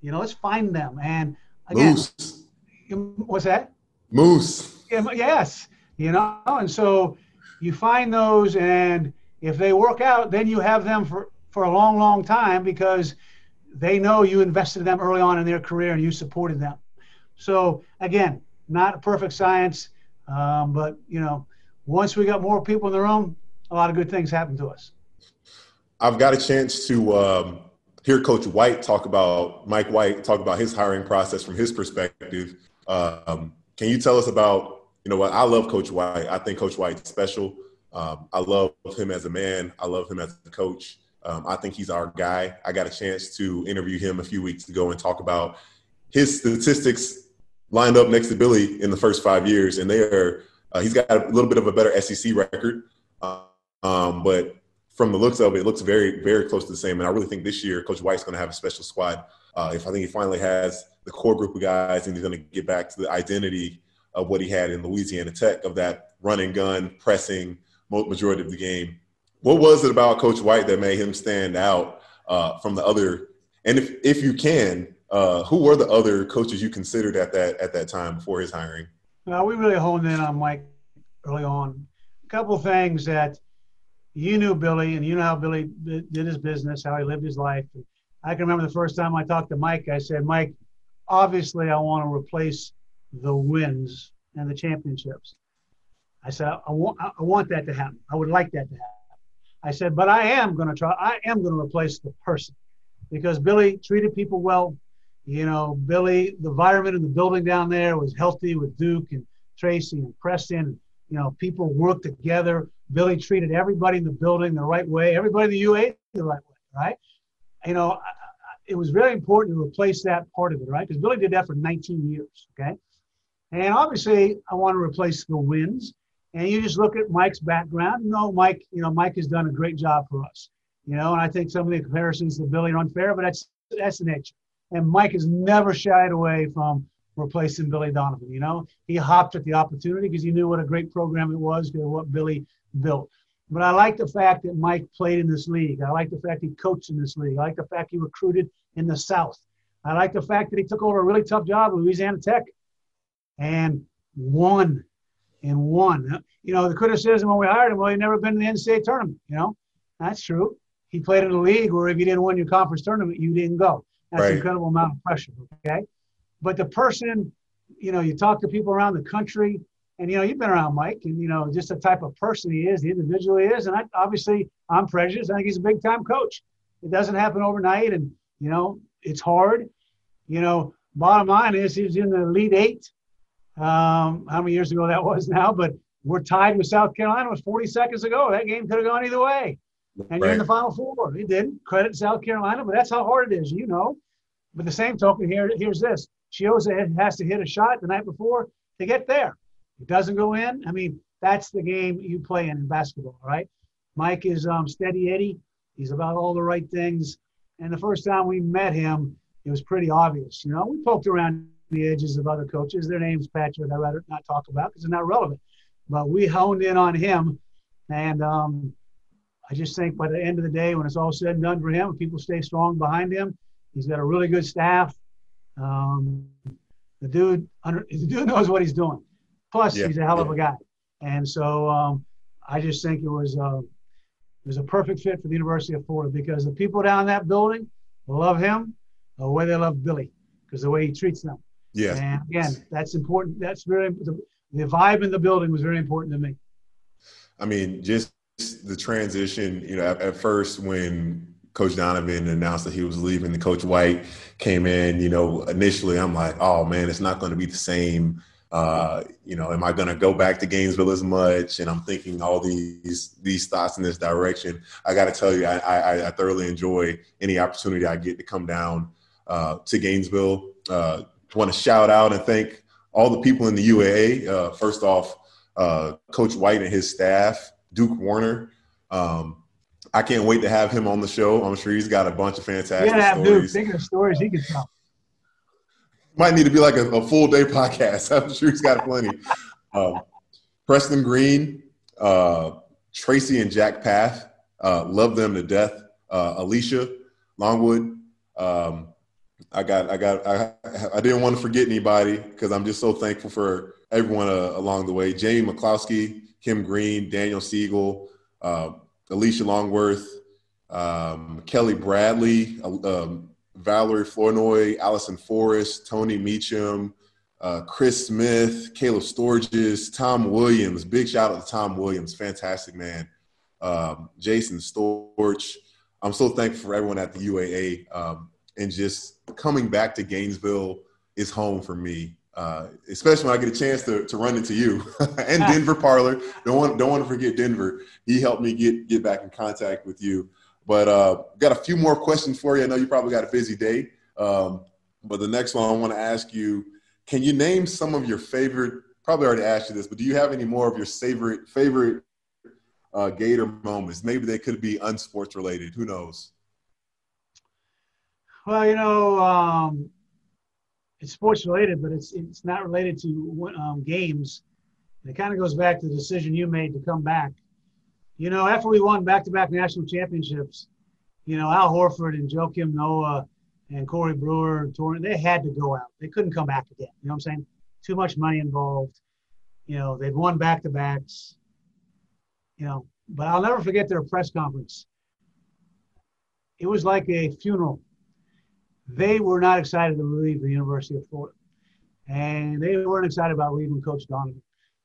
You know, let's find them. And again, Moose. what's that? Moose. Yeah, yes. You know, and so you find those, and if they work out, then you have them for for a long, long time because they know you invested in them early on in their career and you supported them. So again, not a perfect science. Um, but you know, once we got more people in the room, a lot of good things happen to us. I've got a chance to um, hear Coach White talk about Mike White talk about his hiring process from his perspective. Um, can you tell us about you know what I love Coach White. I think Coach White's special. Um, I love him as a man. I love him as a coach. Um, I think he's our guy. I got a chance to interview him a few weeks ago and talk about his statistics lined up next to Billy in the first five years, and they are. Uh, he's got a little bit of a better SEC record, um, but from the looks of it, it looks very, very close to the same. And I really think this year, Coach White's going to have a special squad. Uh, if I think he finally has the core group of guys, and he's going to get back to the identity of what he had in Louisiana Tech of that run and gun, pressing majority of the game. What was it about Coach White that made him stand out uh, from the other? And if if you can, uh, who were the other coaches you considered at that at that time before his hiring? Well, we really honed in on Mike early on. A couple things that you knew Billy, and you know how Billy did his business, how he lived his life. I can remember the first time I talked to Mike. I said, Mike, obviously I want to replace the wins and the championships. I said, I want, I want that to happen. I would like that to happen. I said, but I am going to try. I am going to replace the person because Billy treated people well. You know, Billy, the environment in the building down there was healthy with Duke and Tracy and Preston. You know, people worked together. Billy treated everybody in the building the right way, everybody in the UA the right way, right? You know, it was very important to replace that part of it, right? Because Billy did that for 19 years, okay? And obviously, I want to replace the wins. And you just look at Mike's background. No, Mike, you know, Mike has done a great job for us. You know, and I think some of the comparisons to Billy are unfair, but that's that's the nature. And Mike has never shied away from replacing Billy Donovan. You know, he hopped at the opportunity because he knew what a great program it was, what Billy built. But I like the fact that Mike played in this league. I like the fact he coached in this league. I like the fact he recruited in the South. I like the fact that he took over a really tough job at Louisiana Tech and won and won. You know, the criticism when we hired him, well, he never been in the NCAA tournament. You know, that's true. He played in a league where if you didn't win your conference tournament, you didn't go. That's right. an incredible amount of pressure. Okay. But the person, you know, you talk to people around the country, and you know, you've been around Mike, and you know, just the type of person he is, the individual he is, and I, obviously, I'm prejudiced. I think he's a big time coach. It doesn't happen overnight, and you know, it's hard. You know, bottom line is he's in the Elite Eight. Um, how many years ago that was now? But we're tied with South Carolina. It was 40 seconds ago. That game could have gone either way and right. you're in the Final Four. He didn't. Credit South Carolina, but that's how hard it is, you know. But the same token here, here's this: Chiozza has to hit a shot the night before to get there. It doesn't go in. I mean, that's the game you play in in basketball, right? Mike is um, steady Eddie. He's about all the right things. And the first time we met him, it was pretty obvious. You know, we poked around the edges of other coaches. Their names, Patrick, I'd rather not talk about because they're not relevant. But we honed in on him, and um, I just think by the end of the day, when it's all said and done for him, people stay strong behind him. He's got a really good staff. Um, the dude, the dude knows what he's doing. Plus, yeah. he's a hell of a guy. And so um, I just think it was uh, it was a perfect fit for the University of Florida because the people down in that building love him the way they love Billy because the way he treats them. Yeah. And again, that's important. That's very the, the vibe in the building was very important to me. I mean, just the transition, you know, at, at, first when Coach Donovan announced that he was leaving, the Coach White came in, you know, initially I'm like, oh man, it's not going to be the same. Uh, you know, am I going to go back to Gainesville as much? And I'm thinking all these these thoughts in this direction. I got to tell you, I, I, I, thoroughly enjoy any opportunity I get to come down uh, to Gainesville. Uh, want to shout out and thank all the people in the UAA. Uh, first off, uh, Coach White and his staff. Duke Werner. Um, I can't wait to have him on the show. I'm sure he's got a bunch of fantastic yeah, stories. Thinking of stories he can tell. Might need to be like a, a full day podcast. I'm sure he's got plenty. Um, Preston Green, uh, Tracy and Jack Path, uh, love them to death. Uh, Alicia Longwood, um, I got, I got, I, I didn't want to forget anybody because I'm just so thankful for everyone uh, along the way. Jamie McCloskey, Kim Green, Daniel Siegel, uh, Alicia Longworth, um, Kelly Bradley, um, Valerie Flournoy, Allison Forrest, Tony Meacham, uh, Chris Smith, Caleb Sturgis, Tom Williams. Big shout out to Tom Williams, fantastic man. Um, Jason Storch. I'm so thankful for everyone at the UAA um, and just coming back to Gainesville is home for me. Uh, especially when I get a chance to, to run into you and Denver Parlor. Don't want don't want to forget Denver. He helped me get get back in contact with you. But uh, got a few more questions for you. I know you probably got a busy day. Um, but the next one I want to ask you: Can you name some of your favorite? Probably already asked you this, but do you have any more of your favorite favorite uh, Gator moments? Maybe they could be unsports related. Who knows? Well, you know, um, it's sports related, but it's it's not related to um, games. it kind of goes back to the decision you made to come back. You know, after we won back-to-back national championships, you know Al Horford and Joakim Noah and Corey Brewer and Taurean, they had to go out. They couldn't come back again. You know what I'm saying? Too much money involved. You know, they'd won back-to-backs. You know, but I'll never forget their press conference. It was like a funeral they were not excited to leave the University of Florida. And they weren't excited about leaving Coach Donovan.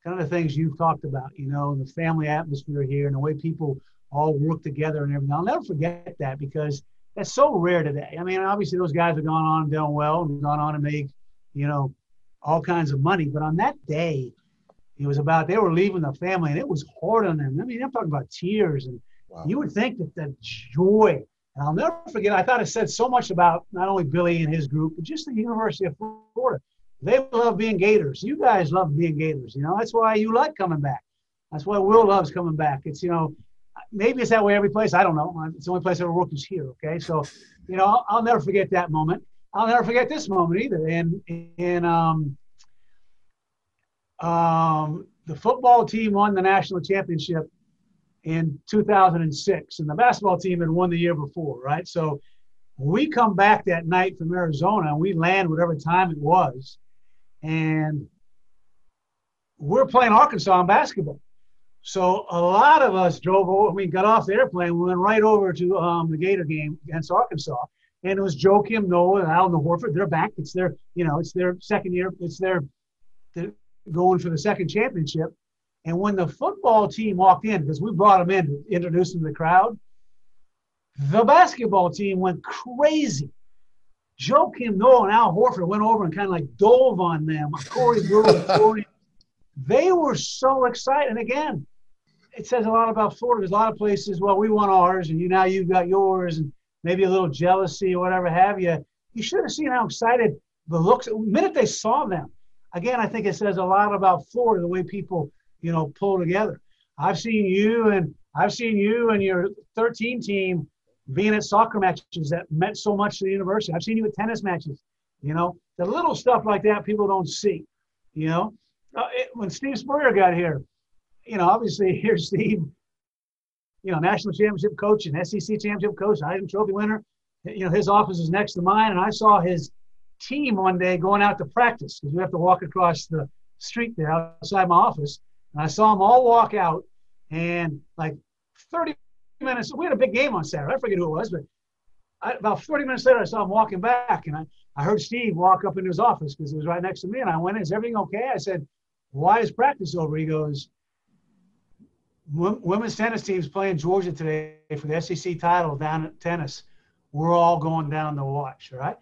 Kind of the things you've talked about, you know, the family atmosphere here and the way people all work together and everything. I'll never forget that because that's so rare today. I mean, obviously those guys have gone on and done well and gone on to make, you know, all kinds of money. But on that day, it was about they were leaving the family and it was hard on them. I mean, I'm talking about tears and wow. you would think that the joy and I'll never forget, I thought it said so much about not only Billy and his group, but just the University of Florida. They love being Gators. You guys love being Gators. You know, that's why you like coming back. That's why Will loves coming back. It's, you know, maybe it's that way every place. I don't know. It's the only place I ever worked is here. Okay. So, you know, I'll, I'll never forget that moment. I'll never forget this moment either. And, and, um, um, the football team won the national championship in 2006, and the basketball team had won the year before, right? So we come back that night from Arizona and we land whatever time it was, and we're playing Arkansas in basketball. So a lot of us drove over. We got off the airplane. We went right over to um, the Gator game against Arkansas, and it was Joakim Noah and Al Horford. They're back. It's their, you know, it's their second year. It's their, going for the second championship. And when the football team walked in, because we brought them in to introduce them to the crowd, the basketball team went crazy. Joakim Noah and Al Horford went over and kind of like dove on them. Corey Brewer, Corey, they were so excited. And again, it says a lot about Florida. There's a lot of places, well, we want ours, and you now you've got yours, and maybe a little jealousy or whatever have you. You should have seen how excited the looks. The minute they saw them, again, I think it says a lot about Florida, the way people you know, pull together. I've seen you and I've seen you and your 13 team being at soccer matches that meant so much to the university. I've seen you at tennis matches. You know, the little stuff like that people don't see. You know, uh, it, when Steve Spurrier got here, you know, obviously here's Steve, you know, national championship coach and SEC championship coach, Heisman Trophy winner. You know, his office is next to mine, and I saw his team one day going out to practice because we have to walk across the street there outside my office. And I saw them all walk out, and like 30 minutes, we had a big game on Saturday. I forget who it was, but I, about 40 minutes later, I saw him walking back, and I, I heard Steve walk up into his office because he was right next to me. And I went, Is everything okay? I said, Why is practice over? He goes, Women's tennis team's playing Georgia today for the SEC title down at tennis. We're all going down to watch, right?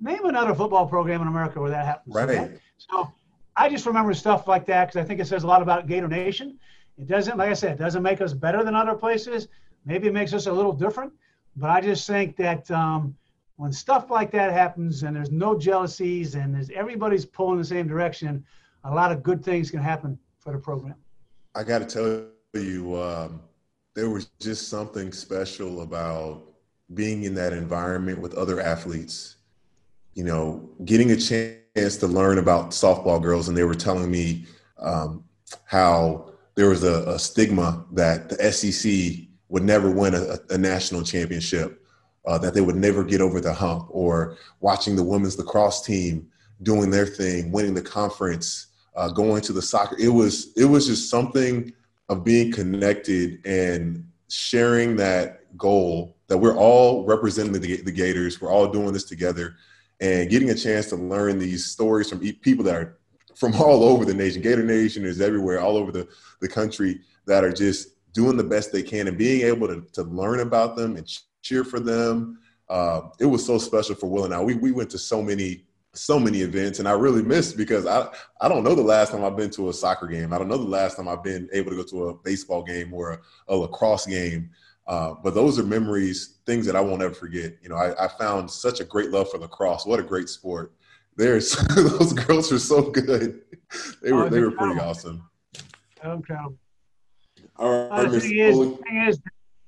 Name another football program in America where that happens. Right. Okay? So I just remember stuff like that because I think it says a lot about Gator Nation. It doesn't, like I said, it doesn't make us better than other places. Maybe it makes us a little different, but I just think that um, when stuff like that happens and there's no jealousies and there's everybody's pulling the same direction, a lot of good things can happen for the program. I got to tell you, um, there was just something special about being in that environment with other athletes. You know, getting a chance to learn about softball girls, and they were telling me um, how there was a, a, stigma that the SEC would never win a, a national championship, uh, that they would never get over the hump, or watching the women's lacrosse team doing their thing, winning the conference, uh, going to the soccer. It was it was just something of being connected and sharing that goal that we're all representing the, the Gators. We're all doing this together and getting a chance to learn these stories from people that are from all over the nation. Gator Nation is everywhere, all over the, the country that are just doing the best they can and being able to, to learn about them and cheer for them. Uh, it was so special for Will and I. We, we went to so many so many events and I really missed because I, I don't know the last time I've been to a soccer game. I don't know the last time I've been able to go to a baseball game or a, a lacrosse game. Uh, but those are memories, things that I won't ever forget. You know, I, I found such a great love for lacrosse. What a great sport. There's those girls are so good. They were oh, they were pretty awesome. Okay. All right, uh, the, thing is, the thing is,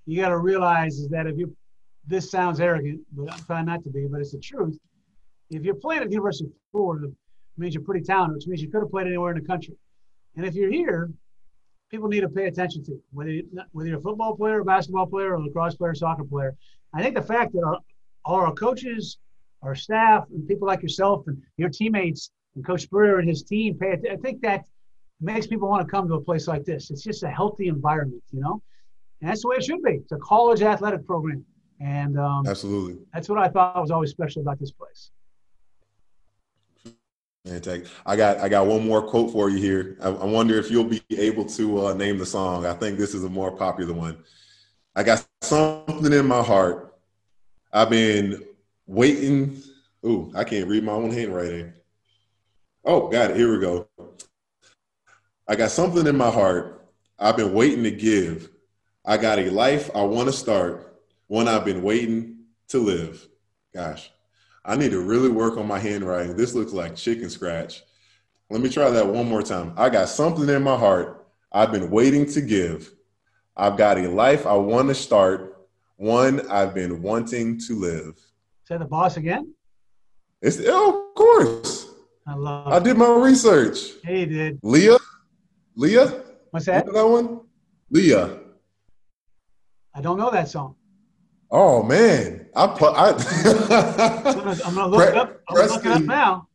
you got to realize is that if you, this sounds arrogant, but I'm trying not to be, but it's the truth if you're playing at the University of Florida, it means you're pretty talented, which means you could have played anywhere in the country. And if you're here, people need to pay attention to whether you, whether you're a football player, a basketball player, or a lacrosse player, soccer player. I think the fact that our, our coaches, our staff, and people like yourself and your teammates and Coach Spurrier and his team pay. I think that makes people want to come to a place like this. It's just a healthy environment, you know, and that's the way it should be. It's a college athletic program, and um, absolutely, that's what I thought was always special about this place. Fantastic. I got I got one more quote for you here. I, I wonder if you'll be able to uh, name the song. I think this is a more popular one. I got something in my heart. I've been waiting. Ooh, I can't read my own handwriting. Oh, got it. Here we go. I got something in my heart. I've been waiting to give. I got a life I want to start. One I've been waiting to live. Gosh. I need to really work on my handwriting. This looks like chicken scratch. Let me try that one more time. I got something in my heart I've been waiting to give. I've got a life I want to start, one I've been wanting to live. Say the boss again? It's oh, of course. I love. I did my research. Hey, did Leah? Leah? What's that? that one? Leah. I don't know that song. Oh man, I, I I'm gonna look it up. I'm Preston, look it up now.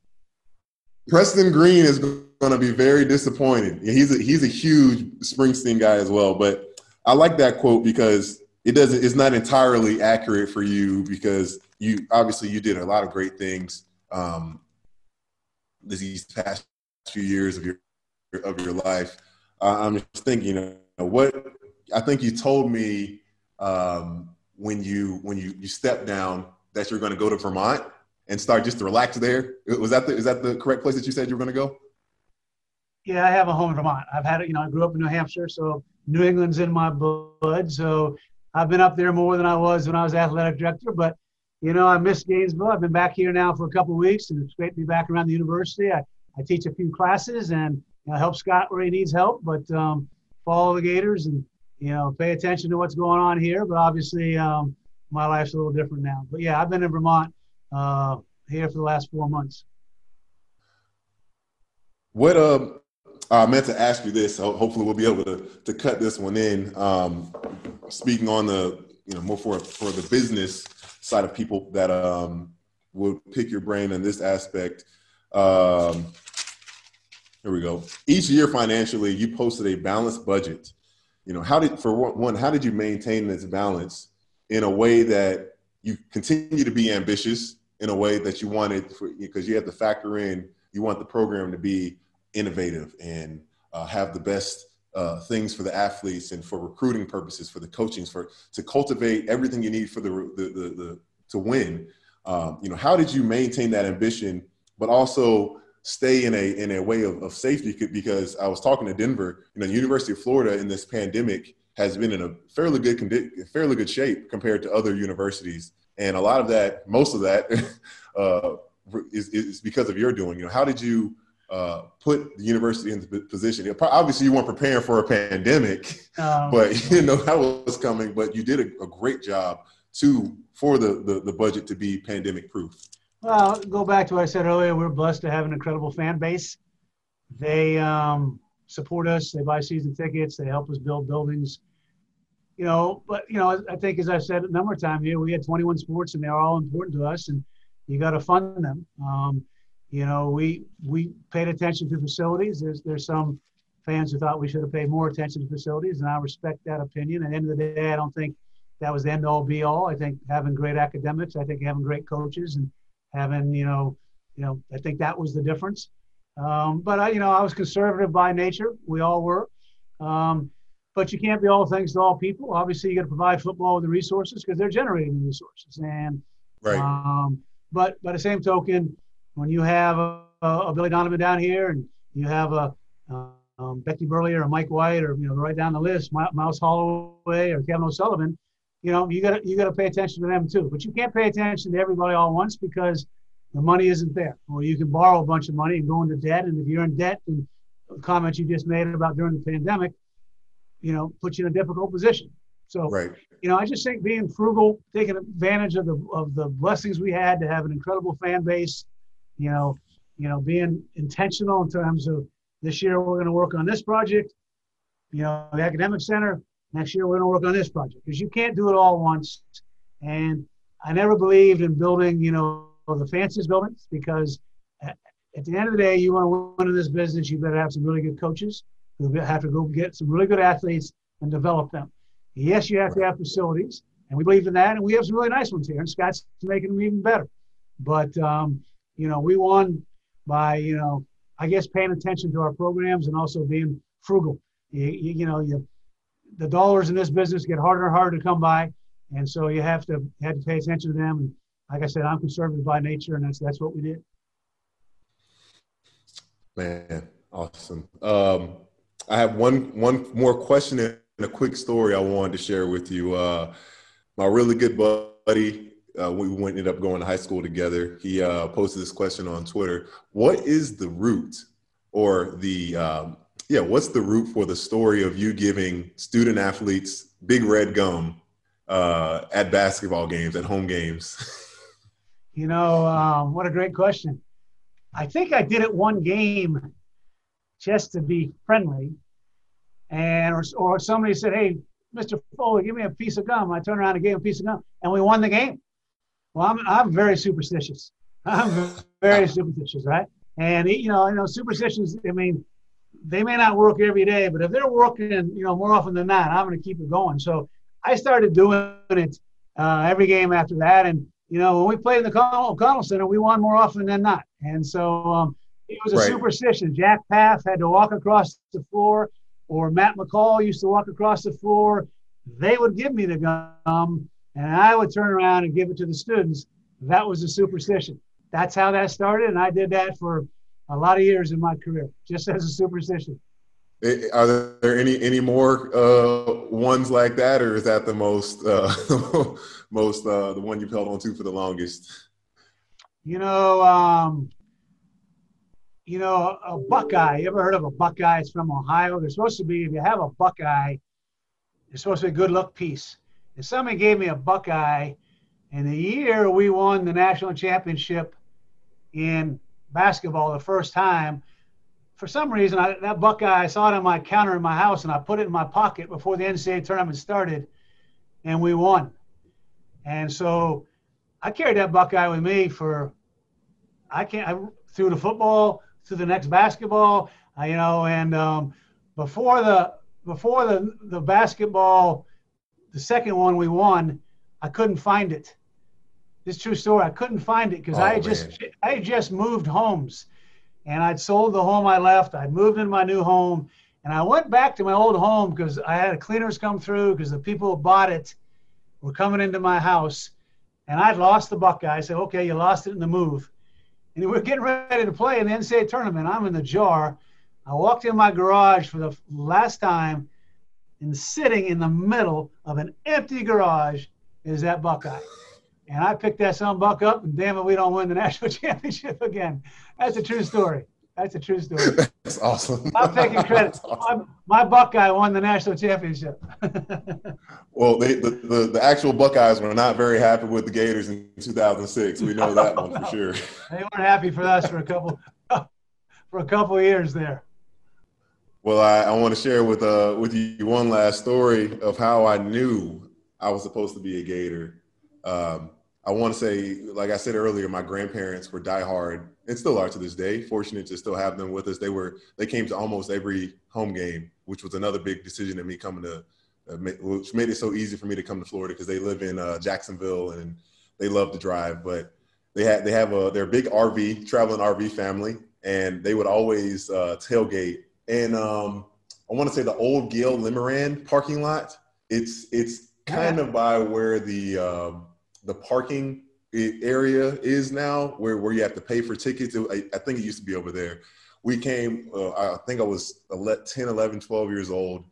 Preston Green is going to be very disappointed. He's a, he's a huge Springsteen guy as well, but I like that quote because it doesn't. It's not entirely accurate for you because you obviously you did a lot of great things um, these past few years of your of your life. Uh, I'm just thinking, you know, what I think you told me. Um, when you when you you step down that you're going to go to Vermont and start just to relax there. Was that the is that the correct place that you said you were going to go? Yeah, I have a home in Vermont. I've had it. You know, I grew up in New Hampshire, so New England's in my blood. So I've been up there more than I was when I was athletic director. But you know, I miss Gainesville. I've been back here now for a couple of weeks, and it's great to be back around the university. I, I teach a few classes and you know, help Scott where he needs help, but um, follow the Gators and you know, pay attention to what's going on here. But obviously, um, my life's a little different now. But yeah, I've been in Vermont uh, here for the last four months. What uh, I meant to ask you this. Hopefully, we'll be able to to cut this one in. Um, speaking on the you know more for for the business side of people that um, will pick your brain in this aspect. Um, here we go. Each year financially, you posted a balanced budget you know how did for one how did you maintain this balance in a way that you continue to be ambitious in a way that you wanted because you have to factor in you want the program to be innovative and uh, have the best uh, things for the athletes and for recruiting purposes for the coachings for to cultivate everything you need for the the, the, the to win um, you know how did you maintain that ambition but also stay in a in a way of, of safety because I was talking to Denver, you know, the University of Florida in this pandemic has been in a fairly good condi- fairly good shape compared to other universities, and a lot of that, most of that, uh, is, is because of your doing. You know, how did you uh, put the university in the position? Obviously, you weren't preparing for a pandemic, um, but you know that was coming. But you did a, a great job to for the, the the budget to be pandemic proof. Well, go back to what I said earlier. We're blessed to have an incredible fan base. They um, support us. They buy season tickets. They help us build buildings. You know, but you know, I think as I've said a number of times here, we had 21 sports, and they're all important to us, and you got to fund them. Um, you know, we we paid attention to facilities. There's there's some fans who thought we should have paid more attention to facilities, and I respect that opinion. At the end of the day, I don't think that was the end all be all. I think having great academics, I think having great coaches, and having you know, you know, I think that was the difference. Um, but I, you know, I was conservative by nature. We all were. Um, but you can't be all things to all people. Obviously, you got to provide football with the resources because they're generating the resources. And right. Um, but by the same token, when you have a, a Billy Donovan down here, and you have a um, Becky Burleigh or Mike White, or you know, right down the list, Mouse Holloway or Kevin O'Sullivan, you know, you got to you got to pay attention to them too. But you can't pay attention to everybody all at once because the money isn't there. Or you can borrow a bunch of money and go into debt, and if you're in debt, and the comments you just made about during the pandemic, you know, puts you in a difficult position. So, right. you know, I just think being frugal, taking advantage of the of the blessings we had to have an incredible fan base, you know, you know, being intentional in terms of this year we're going to work on this project, you know, the academic center. Next year we're going to work on this project because you can't do it all once. And I never believed in building, you know, the fanciest buildings because at, at the end of the day, you want to win in this business, you better have some really good coaches who have to go get some really good athletes and develop them. Yes, you have to have facilities, and we believe in that, and we have some really nice ones here, and Scott's making them even better. But um, you know, we won by you know, I guess paying attention to our programs and also being frugal. You, you, you know, you, the dollars in this business get harder and harder to come by, and so you have to have to pay attention to them. And like I said, I'm conservative by nature, and that's that's what we did. Man, awesome. Um, I have one one more question and a quick story I wanted to share with you. Uh, my really good buddy, uh, we ended up going to high school together. He uh, posted this question on Twitter: What is the root, or the um, yeah, what's the root for the story of you giving student athletes big red gum uh, at basketball games, at home games? you know, um, what a great question. I think I did it one game just to be friendly. And or, or somebody said, "Hey, Mr. Foley, give me a piece of gum." I turned around and gave him a piece of gum, and we won the game. Well, I'm I'm very superstitious. I'm very superstitious, right? And you know, you know, superstitions. I mean, they may not work every day, but if they're working, you know, more often than not, I'm going to keep it going. So I started doing it uh, every game after that, and you know, when we played in the O'Connell Center, we won more often than not. And so um, it was a right. superstition. Jack Paff had to walk across the floor, or Matt McCall used to walk across the floor. They would give me the gum, and I would turn around and give it to the students. That was a superstition. That's how that started, and I did that for a lot of years in my career, just as a superstition. Eh, are there any any more uh, ones like that, or is that the most uh, most uh, the one you've held on to for the longest? You know, um, you know, a Buckeye. You ever heard of a Buckeye? It's from Ohio. They're supposed to be, if you have a Buckeye, it's supposed to be a good luck piece. And somebody gave me a Buckeye, and the year we won the national championship in basketball the first time, for some reason, I, that Buckeye, I saw it on my counter in my house, and I put it in my pocket before the NCAA tournament started, and we won. And so I carried that Buckeye with me for, I can't, I threw the football, to the next basketball. Uh, you know, and um, before the before the the basketball, the second one we won, I couldn't find it. This true story. I couldn't find it because oh, I had just I had just moved homes, and I'd sold the home I left. I'd moved into my new home, and I went back to my old home because I had cleaners come through because the people who bought it were coming into my house, and I'd lost the Buckeye. I said, "Okay, you lost it in the move." and we're getting ready to play in the NCAA tournament. I'm in the jar. I walked in my garage for the last time, and sitting in the middle of an empty garage is that Buckeye. And I picked that son buck up, and damn it, we don't win the national championship again. That's a true story. That's a true story. That's awesome. I'm taking credit. Awesome. My, my, Buckeye won the national championship. well, they, the, the, the actual Buckeyes were not very happy with the Gators in 2006. We know that one for sure. They weren't happy for us for a couple for a couple years there. Well, I, I want to share with uh with you one last story of how I knew I was supposed to be a Gator. Um, I want to say, like I said earlier, my grandparents were diehard and still are to this day. Fortunate to still have them with us. They were they came to almost every home game, which was another big decision in me coming to, uh, which made it so easy for me to come to Florida because they live in uh, Jacksonville and they love to drive. But they had they have a they're a big RV traveling RV family, and they would always uh, tailgate. And um, I want to say the old Gale Lemerand parking lot. It's it's kind of by where the um, the parking area is now, where where you have to pay for tickets. I, I think it used to be over there. We came. Uh, I think I was 10, 11, 12 years old,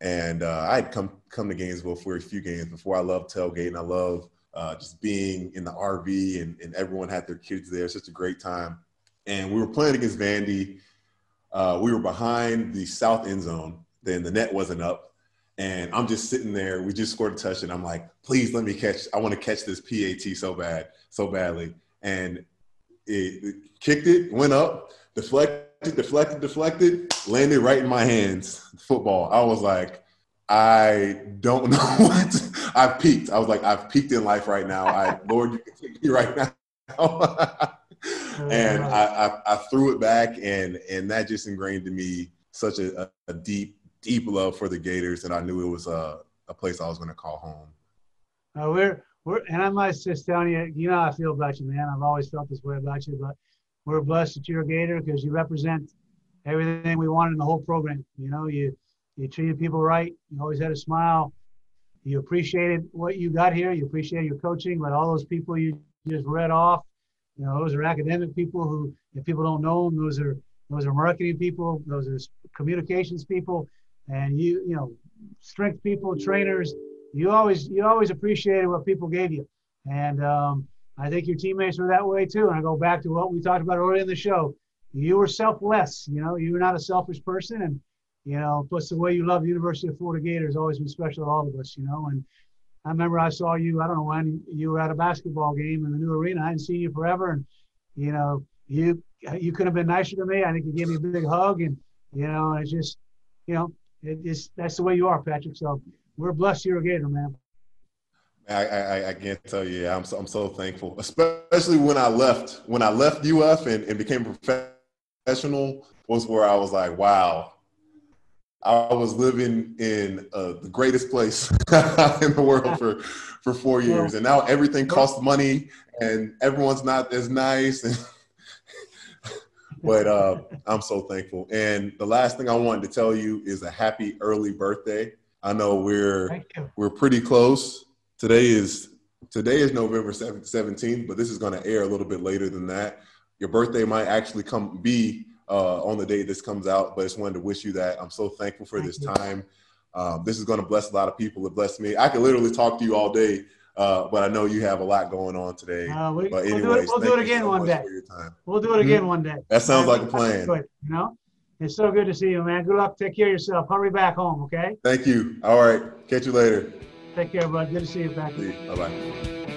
and uh, I had come come to Gainesville for a few games before. I love tailgating. I love uh, just being in the RV, and, and everyone had their kids there. It's just a great time. And we were playing against Vandy. Uh, we were behind the south end zone. Then the net wasn't up, and I'm just sitting there. We just scored a touchdown. I'm like, please let me catch. I want to catch this PAT so bad, so badly. And it, it kicked it, went up, deflected, deflected, deflected, landed right in my hands. Football. I was like, I don't know what I've peaked. I was like, I've peaked in life right now. I Lord, you can take me right now. and I, I, I, threw it back, and and that just ingrained in me such a, a deep deep love for the Gators, and I knew it was a, a place I was going to call home. Uh, we're we're and I must just tell you, you know how I feel about you, man. I've always felt this way about you, but we're blessed that you're a Gator because you represent everything we want in the whole program. You know, you you treated people right. You always had a smile. You appreciated what you got here. You appreciated your coaching, but all those people you just read off, you know, those are academic people who, if people don't know them, those are those are marketing people, those are communications people, and you, you know, strength people, trainers. You always you always appreciated what people gave you, and um, I think your teammates were that way too. And I go back to what we talked about earlier in the show. You were selfless. You know, you were not a selfish person, and you know, plus the way you love the University of Florida Gators always been special to all of us, you know. And I remember I saw you, I don't know when, you were at a basketball game in the new arena. I hadn't seen you forever. And, you know, you you could have been nicer to me. I think you gave me a big hug. And, you know, it's just, you know, it is that's the way you are, Patric. So we're blessed you're a Gator, man. I, I, I can't tell you. I'm so, I'm so thankful, especially when I left. When I left UF and, and became professional was where I was like, wow, I was living in uh, the greatest place in the world for for four years, and now everything costs money, and everyone's not as nice. And but uh, I'm so thankful. And the last thing I wanted to tell you is a happy early birthday. I know we're we're pretty close. Today is today is November 17th, but this is going to air a little bit later than that. Your birthday might actually come be uh, on the day this comes out. But I just wanted to wish you that. I'm so thankful for Thank this you. time. Um, this is going to bless a lot of people. It blessed me. I could literally talk to you all day, uh, but I know you have a lot going on today. Uh, we, but anyways, we'll do it, we'll do it again so one day. We'll do it again mm-hmm. one day. That sounds like a plan. Good, you know, it's so good to see you, man. Good luck. Take care of yourself. Hurry back home, okay? Thank you. All right. Catch you later. Take care, bud. Good to see you back. Bye bye.